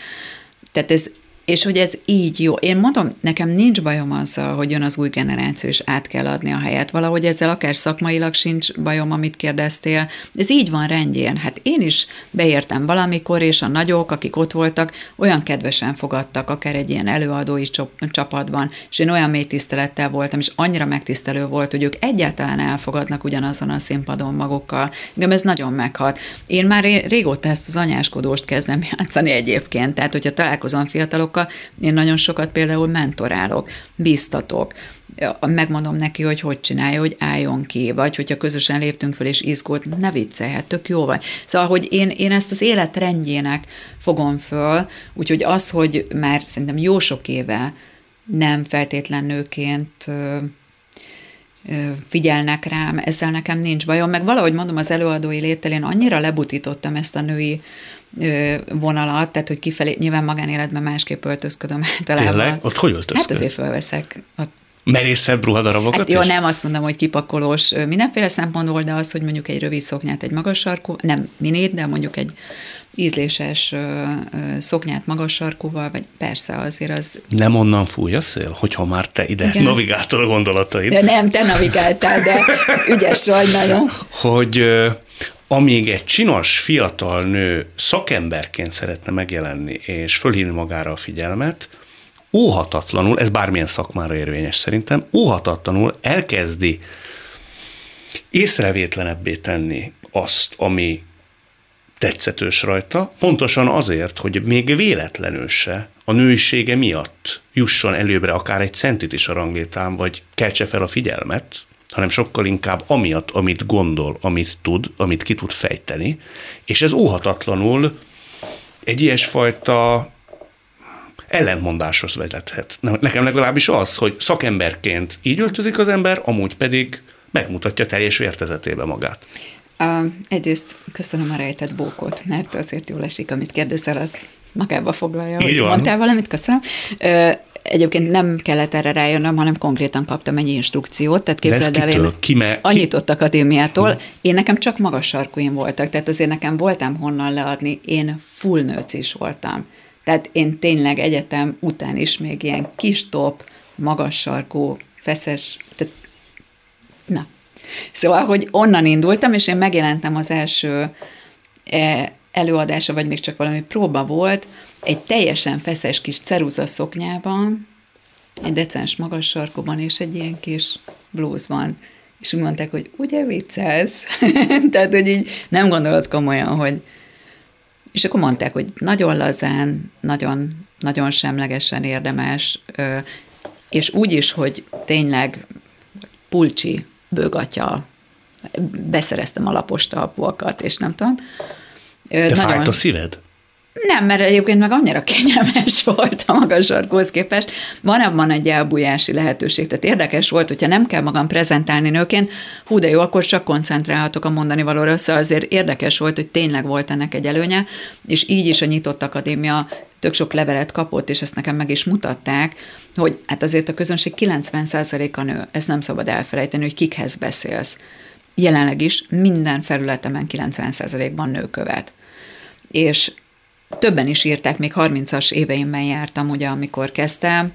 tehát ez, és hogy ez így jó. Én mondom, nekem nincs bajom azzal, hogy jön az új generáció, és át kell adni a helyet. Valahogy ezzel akár szakmailag sincs bajom, amit kérdeztél. Ez így van rendjén. Hát én is beértem valamikor, és a nagyok, akik ott voltak, olyan kedvesen fogadtak, akár egy ilyen előadói csapatban, és én olyan mély tisztelettel voltam, és annyira megtisztelő volt, hogy ők egyáltalán elfogadnak ugyanazon a színpadon magukkal. Engem ez nagyon meghat. Én már régóta ezt az anyáskodóst kezdem játszani egyébként. Tehát, hogyha találkozom fiatalok, fiatalokkal, én nagyon sokat például mentorálok, biztatok, megmondom neki, hogy hogy csinálja, hogy álljon ki, vagy hogyha közösen léptünk fel és izgult, ne viccelj, hát tök jó vagy. Szóval, hogy én, én ezt az élet rendjének fogom föl, úgyhogy az, hogy már szerintem jó sok éve nem feltétlen nőként figyelnek rám, ezzel nekem nincs bajom, meg valahogy mondom az előadói léttel, én annyira lebutítottam ezt a női vonalat, tehát hogy kifelé, nyilván magánéletben másképp öltözködöm általában. Tényleg? Ott hogy öltözköd? Hát azért felveszek ott merészebb ruhadarabokat hát jó, is? nem azt mondom, hogy kipakolós mindenféle szempontból, de az, hogy mondjuk egy rövid szoknyát, egy magas sarkú, nem minét, de mondjuk egy ízléses szoknyát magas sarkúval, vagy persze azért az... Nem onnan fúj a szél, hogyha már te ide Igen. navigáltad a gondolataid. De nem, te navigáltál, de ügyes vagy nagyon. Hogy amíg egy csinos fiatal nő szakemberként szeretne megjelenni és fölhívni magára a figyelmet, óhatatlanul, ez bármilyen szakmára érvényes szerintem, óhatatlanul elkezdi észrevétlenebbé tenni azt, ami tetszetős rajta, pontosan azért, hogy még véletlenül se a nőisége miatt jusson előbbre akár egy centit is a ranglétán, vagy keltse fel a figyelmet, hanem sokkal inkább amiatt, amit gondol, amit tud, amit ki tud fejteni, és ez óhatatlanul egy ilyesfajta ellentmondáshoz vezethet. Nekem legalábbis az, hogy szakemberként így öltözik az ember, amúgy pedig megmutatja teljes értezetében magát. Uh, egyrészt köszönöm a rejtett bókot, mert azért jól esik, amit kérdezel, az magába foglalja, Így hogy van. mondtál valamit, köszönöm. Egyébként nem kellett erre rájönnöm, hanem konkrétan kaptam egy instrukciót, tehát képzeld el, én Kime, annyit ott akadémiától, hmm. én nekem csak magas sarkúim voltak, tehát azért nekem voltam honnan leadni, én full nőc is voltam. Tehát én tényleg egyetem után is még ilyen kis top, magas sarkú, feszes, tehát na. Szóval, hogy onnan indultam, és én megjelentem az első e, előadása, vagy még csak valami próba volt, egy teljesen feszes kis ceruza szoknyában, egy decens magas sarkóban, és egy ilyen kis blúzban. És úgy mondták, hogy ugye viccelsz? Tehát, hogy így nem gondolod komolyan, hogy... És akkor mondták, hogy nagyon lazán, nagyon, nagyon semlegesen érdemes, és úgy is, hogy tényleg pulcsi bőgatja, beszereztem a lapos talpúakat, és nem tudom. De nagyon... fájt a szíved? Nem, mert egyébként meg annyira kényelmes volt a magas sarkóhoz képest. Van abban egy elbújási lehetőség. Tehát érdekes volt, hogyha nem kell magam prezentálni nőként, hú, de jó, akkor csak koncentrálhatok a mondani valóra. Szóval azért érdekes volt, hogy tényleg volt ennek egy előnye, és így is a nyitott akadémia tök sok levelet kapott, és ezt nekem meg is mutatták, hogy hát azért a közönség 90%-a nő, ezt nem szabad elfelejteni, hogy kikhez beszélsz. Jelenleg is minden felületemen 90%-ban nő követ. És többen is írták, még 30-as éveimben jártam, ugye, amikor kezdtem,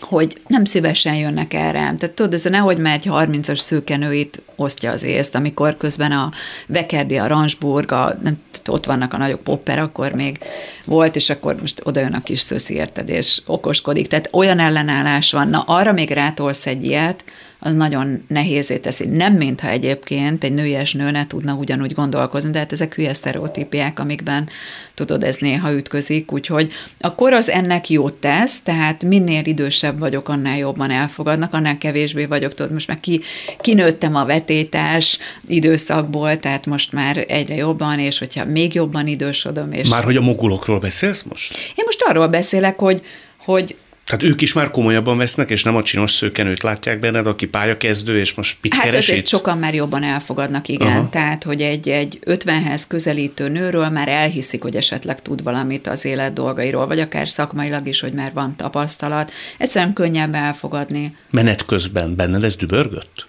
hogy nem szívesen jönnek el. Tehát tudod, ez a nehogy már egy 30-as szőkenő itt osztja az észt, amikor közben a Vekerdi, a Ransburg, a, nem, ott vannak a nagyobb popper, akkor még volt, és akkor most oda jön a kis szőszi, érted, és okoskodik. Tehát olyan ellenállás van, na arra még rátolsz egy ilyet, az nagyon nehézé teszi. Nem mintha egyébként egy nőies nő ne tudna ugyanúgy gondolkozni, de hát ezek hülye sztereotípiák, amikben tudod, ez néha ütközik, úgyhogy akkor az ennek jót tesz, tehát minél idősebb vagyok, annál jobban elfogadnak, annál kevésbé vagyok, tudod, most már ki, kinőttem a vetétás időszakból, tehát most már egyre jobban, és hogyha még jobban idősodom. És... Már hogy a mogulokról beszélsz most? Én most arról beszélek, hogy, hogy Tehát ők is már komolyabban vesznek, és nem a csinos szőkenőt látják benned, aki pályakezdő, és most mit Hát keres azért sokan már jobban elfogadnak, igen. Aha. Tehát, hogy egy, egy 50-hez közelítő nőről már elhiszik, hogy esetleg tud valamit az élet dolgairól, vagy akár szakmailag is, hogy már van tapasztalat. Egyszerűen könnyebb elfogadni. Menet közben benned ez dübörgött?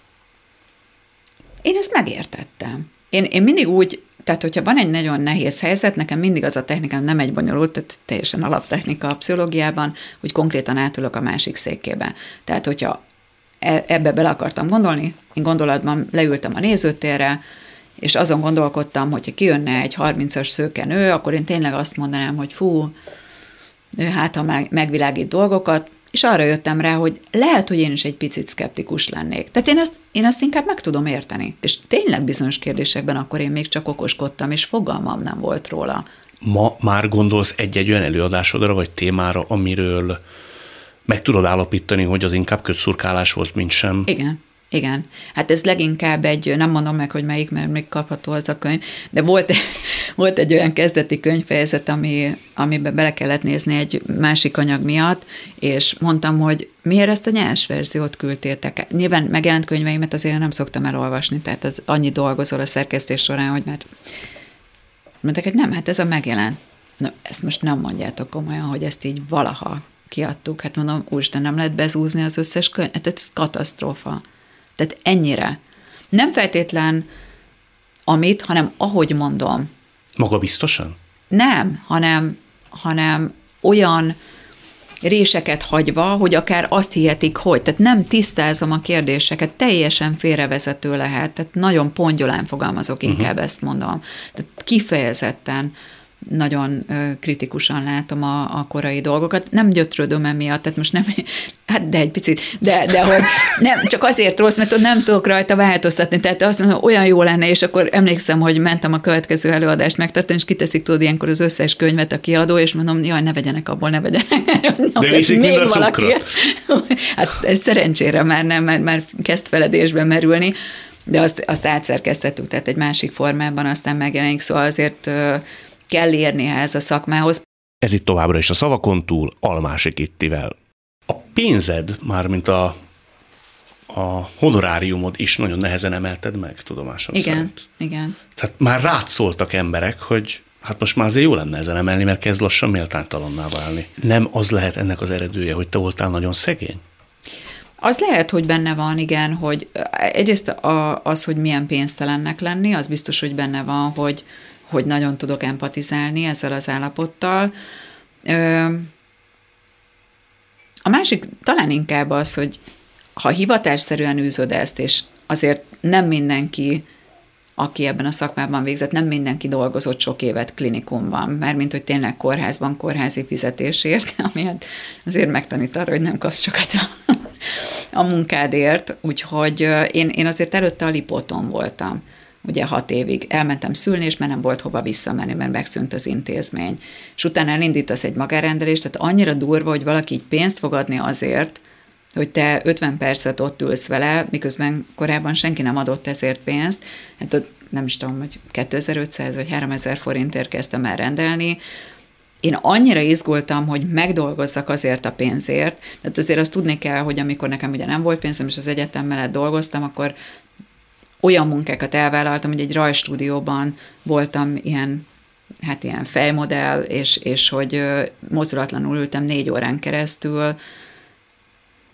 Én ezt megértettem. Én, én mindig úgy, tehát hogyha van egy nagyon nehéz helyzet, nekem mindig az a technikám nem egy bonyolult, tehát teljesen alaptechnika a pszichológiában, hogy konkrétan átülök a másik székébe. Tehát, hogyha e- ebbe bele akartam gondolni, én gondolatban leültem a nézőtérre, és azon gondolkodtam, hogyha kijönne egy 30-as szőke nő, akkor én tényleg azt mondanám, hogy fú, hát ha meg, megvilágít dolgokat, és arra jöttem rá, hogy lehet, hogy én is egy picit szkeptikus lennék. Tehát én ezt, én ezt inkább meg tudom érteni. És tényleg bizonyos kérdésekben akkor én még csak okoskodtam, és fogalmam nem volt róla. Ma már gondolsz egy-egy olyan előadásodra, vagy témára, amiről meg tudod állapítani, hogy az inkább kötszurkálás volt, mint sem. Igen. Igen. Hát ez leginkább egy, nem mondom meg, hogy melyik, mert még kapható az a könyv, de volt, volt egy olyan kezdeti könyvfejezet, ami, amiben bele kellett nézni egy másik anyag miatt, és mondtam, hogy miért ezt a nyers verziót küldtétek? Nyilván megjelent könyveimet azért nem szoktam elolvasni, tehát az annyi dolgozol a szerkesztés során, hogy már mondták, hogy nem, hát ez a megjelent. Na, ezt most nem mondjátok komolyan, hogy ezt így valaha kiadtuk. Hát mondom, úristen, nem lehet bezúzni az összes könyv? Hát ez katasztrófa. Tehát ennyire. Nem feltétlen amit, hanem ahogy mondom. Maga biztosan? Nem, hanem, hanem olyan réseket hagyva, hogy akár azt hihetik, hogy. Tehát nem tisztázom a kérdéseket, teljesen félrevezető lehet, tehát nagyon pongyolán fogalmazok, inkább uh-huh. ezt mondom. Tehát kifejezetten nagyon kritikusan látom a, a korai dolgokat. Nem gyötrődöm emiatt, tehát most nem, hát de egy picit, de, de hogy nem, csak azért rossz, mert nem tudok rajta változtatni, tehát azt mondom, olyan jó lenne, és akkor emlékszem, hogy mentem a következő előadást megtartani, és kiteszik tudod ilyenkor az összes könyvet a kiadó, és mondom, jaj, ne vegyenek abból, ne vegyenek. De viszik mind a cukrot. Hát ez szerencsére már nem, már, már kezd feledésbe merülni, de azt, azt átszerkeztettük, tehát egy másik formában aztán megjelenik, szóval azért kell érni ehhez a szakmához. Ez itt továbbra is a szavakon túl, Almási Kittivel. A pénzed, mármint a, a honoráriumod is nagyon nehezen emelted meg, tudomásom Igen, szerint. igen. Tehát már rád szóltak emberek, hogy hát most már azért jó lenne ezen emelni, mert kezd lassan méltánytalanná válni. Nem az lehet ennek az eredője, hogy te voltál nagyon szegény? Az lehet, hogy benne van, igen, hogy egyrészt az, hogy milyen pénztelennek lenni, az biztos, hogy benne van, hogy, hogy nagyon tudok empatizálni ezzel az állapottal. A másik talán inkább az, hogy ha hivatásszerűen űzöd ezt, és azért nem mindenki, aki ebben a szakmában végzett, nem mindenki dolgozott sok évet klinikumban, mert mint hogy tényleg kórházban kórházi fizetésért, ami hát azért megtanít arra, hogy nem kapsz sokat a, a munkádért, úgyhogy én, én azért előtte a Lipoton voltam ugye hat évig elmentem szülni, és már nem volt hova visszamenni, mert megszűnt az intézmény. És utána elindítasz egy magárendelést, tehát annyira durva, hogy valaki így pénzt fog adni azért, hogy te 50 percet ott ülsz vele, miközben korábban senki nem adott ezért pénzt, hát ott nem is tudom, hogy 2500 vagy 3000 forintért kezdtem el rendelni, én annyira izgultam, hogy megdolgozzak azért a pénzért, tehát azért azt tudni kell, hogy amikor nekem ugye nem volt pénzem, és az egyetem mellett dolgoztam, akkor olyan munkákat elvállaltam, hogy egy rajstúdióban voltam ilyen hát ilyen fejmodell, és, és hogy mozdulatlanul ültem négy órán keresztül,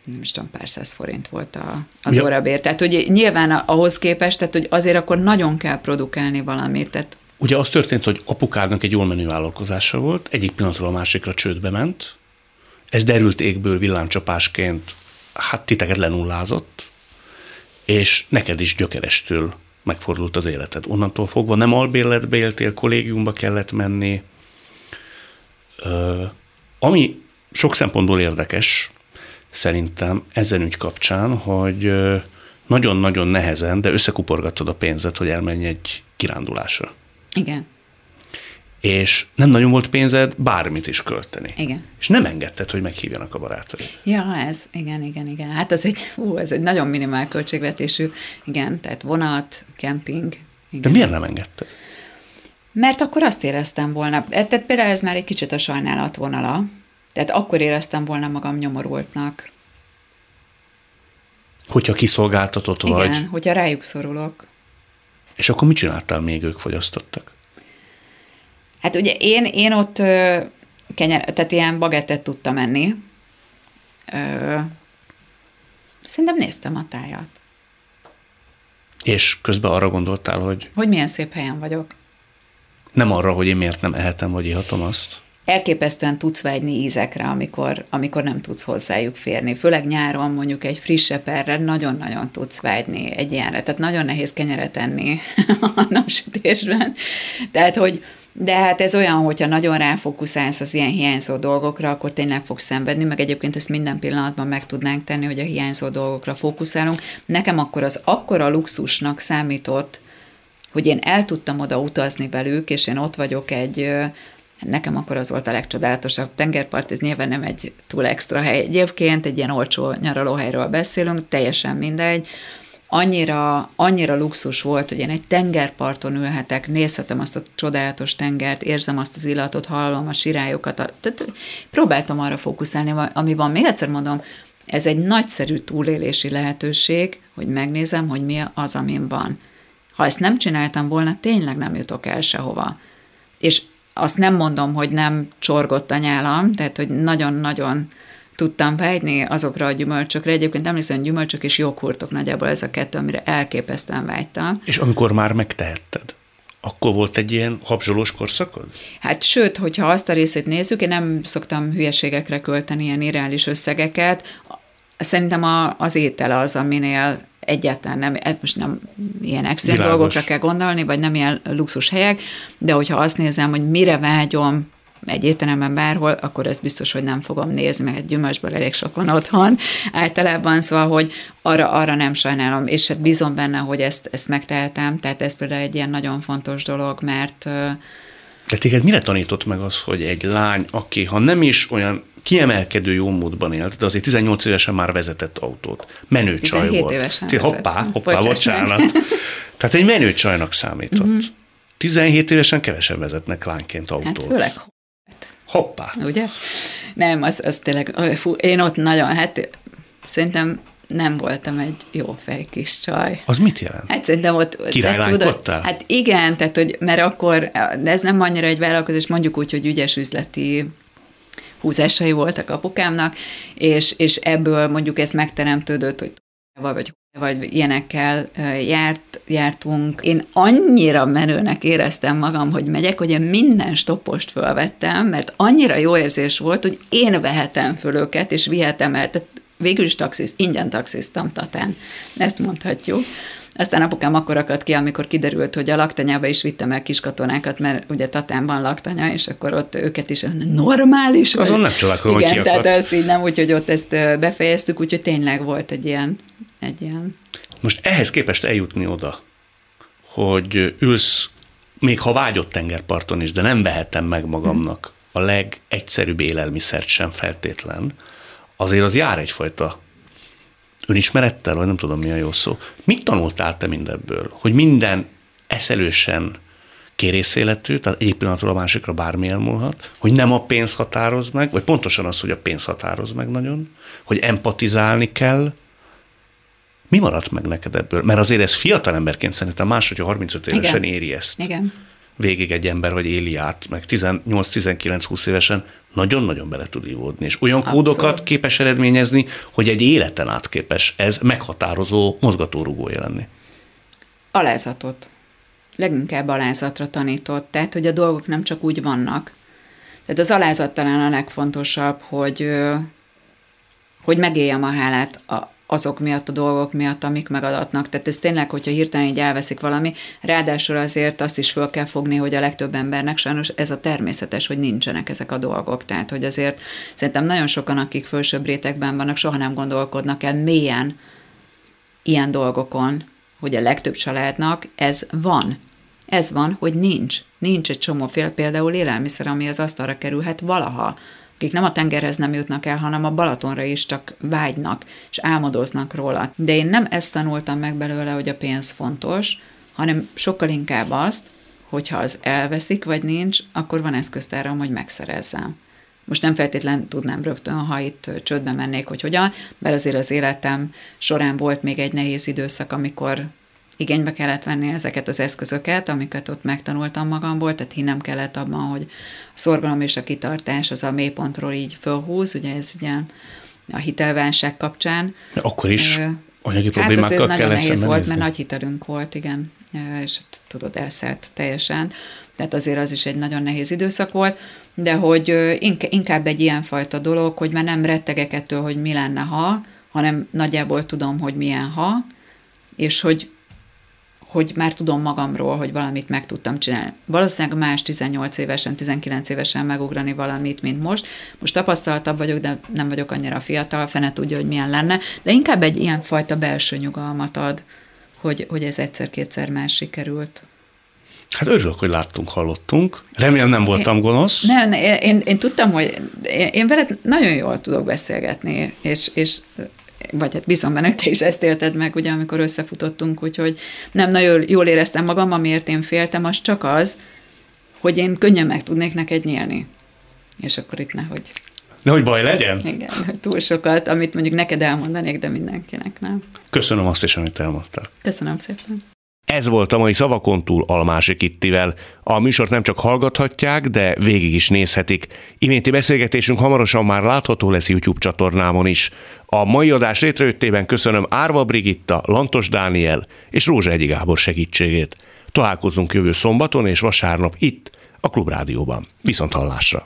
nem is tudom, pár száz forint volt a, az ja. órabér. Tehát, hogy nyilván ahhoz képest, tehát, hogy azért akkor nagyon kell produkálni valamit. Tehát... Ugye az történt, hogy apukádnak egy jól menő vállalkozása volt, egyik pillanatról a másikra csődbe ment, ez derült égből villámcsapásként, hát titeket lenullázott, és neked is gyökerestől megfordult az életed. Onnantól fogva nem albérletbe éltél, kollégiumba kellett menni. Ö, ami sok szempontból érdekes, szerintem ezen ügy kapcsán, hogy nagyon-nagyon nehezen, de összekuporgattad a pénzet, hogy elmenj egy kirándulásra. Igen és nem nagyon volt pénzed bármit is költeni. Igen. És nem engedted, hogy meghívjanak a barátaid. Ja, ez, igen, igen, igen. Hát az egy, hú, ez egy nagyon minimál költségvetésű, igen, tehát vonat, kemping. Igen. De miért nem engedted? Mert akkor azt éreztem volna, e, tehát például ez már egy kicsit a sajnálat vonala, Tehát akkor éreztem volna magam nyomorultnak. Hogyha kiszolgáltatott Igen, vagy. Igen, hogyha rájuk szorulok. És akkor mit csináltál még, ők fogyasztottak? Hát ugye én, én ott kenyer, tehát ilyen bagettet tudtam enni. Ö, szerintem néztem a tájat. És közben arra gondoltál, hogy Hogy milyen szép helyen vagyok. nem arra, hogy én miért nem ehetem, vagy ihatom azt? elképesztően tudsz vágyni ízekre, amikor, amikor nem tudsz hozzájuk férni. Főleg nyáron mondjuk egy friss seperre nagyon-nagyon tudsz vágyni egy ilyenre. Tehát nagyon nehéz kenyeret enni a napsütésben. Tehát, hogy de hát ez olyan, hogyha nagyon ráfókuszálsz az ilyen hiányzó dolgokra, akkor tényleg fogsz szenvedni, meg egyébként ezt minden pillanatban meg tudnánk tenni, hogy a hiányzó dolgokra fókuszálunk. Nekem akkor az akkora luxusnak számított, hogy én el tudtam oda utazni velük, és én ott vagyok egy Nekem akkor az volt a legcsodálatosabb tengerpart, ez nyilván nem egy túl extra hely egyébként, egy ilyen olcsó nyaralóhelyről beszélünk, teljesen mindegy. Annyira, annyira luxus volt, hogy én egy tengerparton ülhetek, nézhetem azt a csodálatos tengert, érzem azt az illatot, hallom a sirályokat. Tehát próbáltam arra fókuszálni, ami van. Még egyszer mondom, ez egy nagyszerű túlélési lehetőség, hogy megnézem, hogy mi az, amin van. Ha ezt nem csináltam volna, tényleg nem jutok el sehova. És azt nem mondom, hogy nem csorgott a nyálam, tehát hogy nagyon-nagyon tudtam vágyni azokra a gyümölcsökre. Egyébként emlékszem, gyümölcsök és joghurtok nagyjából ez a kettő, amire elképesztően vágytam. És amikor már megtehetted? Akkor volt egy ilyen habzsolós korszakod? Hát sőt, hogyha azt a részét nézzük, én nem szoktam hülyeségekre költeni ilyen irreális összegeket. Szerintem a, az étel az, aminél egyáltalán nem, hát most nem ilyen extrém Világos. dolgokra kell gondolni, vagy nem ilyen luxus helyek, de hogyha azt nézem, hogy mire vágyom, egy étteremben bárhol, akkor ezt biztos, hogy nem fogom nézni, meg egy gyümölcsből elég sok van otthon általában, szóval, hogy arra, arra nem sajnálom, és hát bízom benne, hogy ezt, ezt megtehetem, tehát ez például egy ilyen nagyon fontos dolog, mert de téged mire tanított meg az, hogy egy lány, aki ha nem is olyan kiemelkedő jó módban élt, de azért 18 évesen már vezetett autót. Menő csaj volt. évesen Té, hoppá, hoppá, bocsánat. Tehát egy menő csajnak számított. Uh-huh. 17 évesen kevesen vezetnek lányként autót. Hát főleg Hoppá. Ugye? Nem, az, az tényleg, fú, én ott nagyon, hát szerintem nem voltam egy jó fej kis csaj. Az mit jelent? Hát szerintem ott... tudod, Hát igen, tehát hogy, mert akkor, de ez nem annyira egy vállalkozás, mondjuk úgy, hogy ügyes üzleti húzásai voltak apukámnak, és, és ebből mondjuk ez megteremtődött, hogy vagy vagy ilyenekkel járt, jártunk. Én annyira menőnek éreztem magam, hogy megyek, hogy én minden stoppost fölvettem, mert annyira jó érzés volt, hogy én vehetem föl őket, és vihetem el. Tehát végül is taxis, ingyen taxiztam Tatán. Ezt mondhatjuk. Aztán apukám akkor akadt ki, amikor kiderült, hogy a laktanyába is vittem el kiskatonákat, mert ugye Tatán van laktanya, és akkor ott őket is normális. Azon nem csodálkozom, Igen, tehát ezt így nem, úgyhogy ott ezt befejeztük, úgyhogy tényleg volt egy ilyen, egy ilyen. Most ehhez képest eljutni oda, hogy ülsz, még ha vágyott tengerparton is, de nem vehetem meg magamnak a legegyszerűbb élelmiszert sem feltétlen, azért az jár egyfajta önismerettel, vagy nem tudom mi a jó szó. Mit tanultál te mindebből? Hogy minden eszelősen kérészéletű, tehát egy pillanatról a másikra bármi elmúlhat, hogy nem a pénz határoz meg, vagy pontosan az, hogy a pénz határoz meg nagyon, hogy empatizálni kell. Mi maradt meg neked ebből? Mert azért ez fiatal emberként szerintem más, hogyha 35 évesen Igen. éri ezt. Igen. Végig egy ember, vagy éli át, meg 18-19-20 évesen nagyon-nagyon bele tud ívódni, és olyan Abszolút. kódokat képes eredményezni, hogy egy életen át képes ez meghatározó mozgatórugója lenni. Alázatot. Leginkább alázatra tanított, tehát, hogy a dolgok nem csak úgy vannak. Tehát az alázat talán a legfontosabb, hogy, hogy megéljem a hálát a, azok miatt, a dolgok miatt, amik megadatnak. Tehát ez tényleg, hogyha hirtelen így elveszik valami, ráadásul azért azt is föl kell fogni, hogy a legtöbb embernek sajnos ez a természetes, hogy nincsenek ezek a dolgok. Tehát, hogy azért szerintem nagyon sokan, akik fölsőbb rétegben vannak, soha nem gondolkodnak el mélyen ilyen dolgokon, hogy a legtöbb családnak ez van. Ez van, hogy nincs. Nincs egy csomó fél például élelmiszer, ami az asztalra kerülhet valaha akik nem a tengerhez nem jutnak el, hanem a Balatonra is csak vágynak, és álmodoznak róla. De én nem ezt tanultam meg belőle, hogy a pénz fontos, hanem sokkal inkább azt, hogyha az elveszik, vagy nincs, akkor van eszköztáram, hogy megszerezzem. most nem feltétlen tudnám rögtön, ha itt csődbe mennék, hogy hogyan, mert azért az életem során volt még egy nehéz időszak, amikor igénybe kellett venni ezeket az eszközöket, amiket ott megtanultam magamból, tehát hinnem kellett abban, hogy a szorgalom és a kitartás az a mélypontról így fölhúz, ugye ez ugye a hitelválság kapcsán. De akkor is anyagi hát problémákkal hát nagyon nehéz volt, mert nagy hitelünk volt, igen, és tudod, elszállt teljesen. Tehát azért az is egy nagyon nehéz időszak volt, de hogy inkább egy ilyenfajta dolog, hogy már nem rettegek ettől, hogy mi lenne, ha, hanem nagyjából tudom, hogy milyen ha, és hogy hogy már tudom magamról, hogy valamit meg tudtam csinálni. Valószínűleg más 18 évesen, 19 évesen megugrani valamit, mint most. Most tapasztaltabb vagyok, de nem vagyok annyira fiatal, fene tudja, hogy milyen lenne, de inkább egy ilyen fajta belső nyugalmat ad, hogy, hogy ez egyszer-kétszer már sikerült. Hát örülök, hogy láttunk, hallottunk. Remélem nem voltam gonosz. Nem, ne, én, én tudtam, hogy én, én veled nagyon jól tudok beszélgetni, és, és vagy hát bízom benne, te is ezt élted meg, ugye, amikor összefutottunk, úgyhogy nem nagyon jól éreztem magam, amiért én féltem, az csak az, hogy én könnyen meg tudnék neked nyílni. És akkor itt nehogy... Nehogy baj legyen? Igen, túl sokat, amit mondjuk neked elmondanék, de mindenkinek nem. Köszönöm azt is, amit elmondtál. Köszönöm szépen. Ez volt a mai Szavakon túl Almási Kittivel. A műsort nem csak hallgathatják, de végig is nézhetik. Iménti beszélgetésünk hamarosan már látható lesz YouTube csatornámon is. A mai adás létrejöttében köszönöm Árva Brigitta, Lantos Dániel és Rózsa Egyi Gábor segítségét. Találkozunk jövő szombaton és vasárnap itt, a Klubrádióban. Viszont hallásra!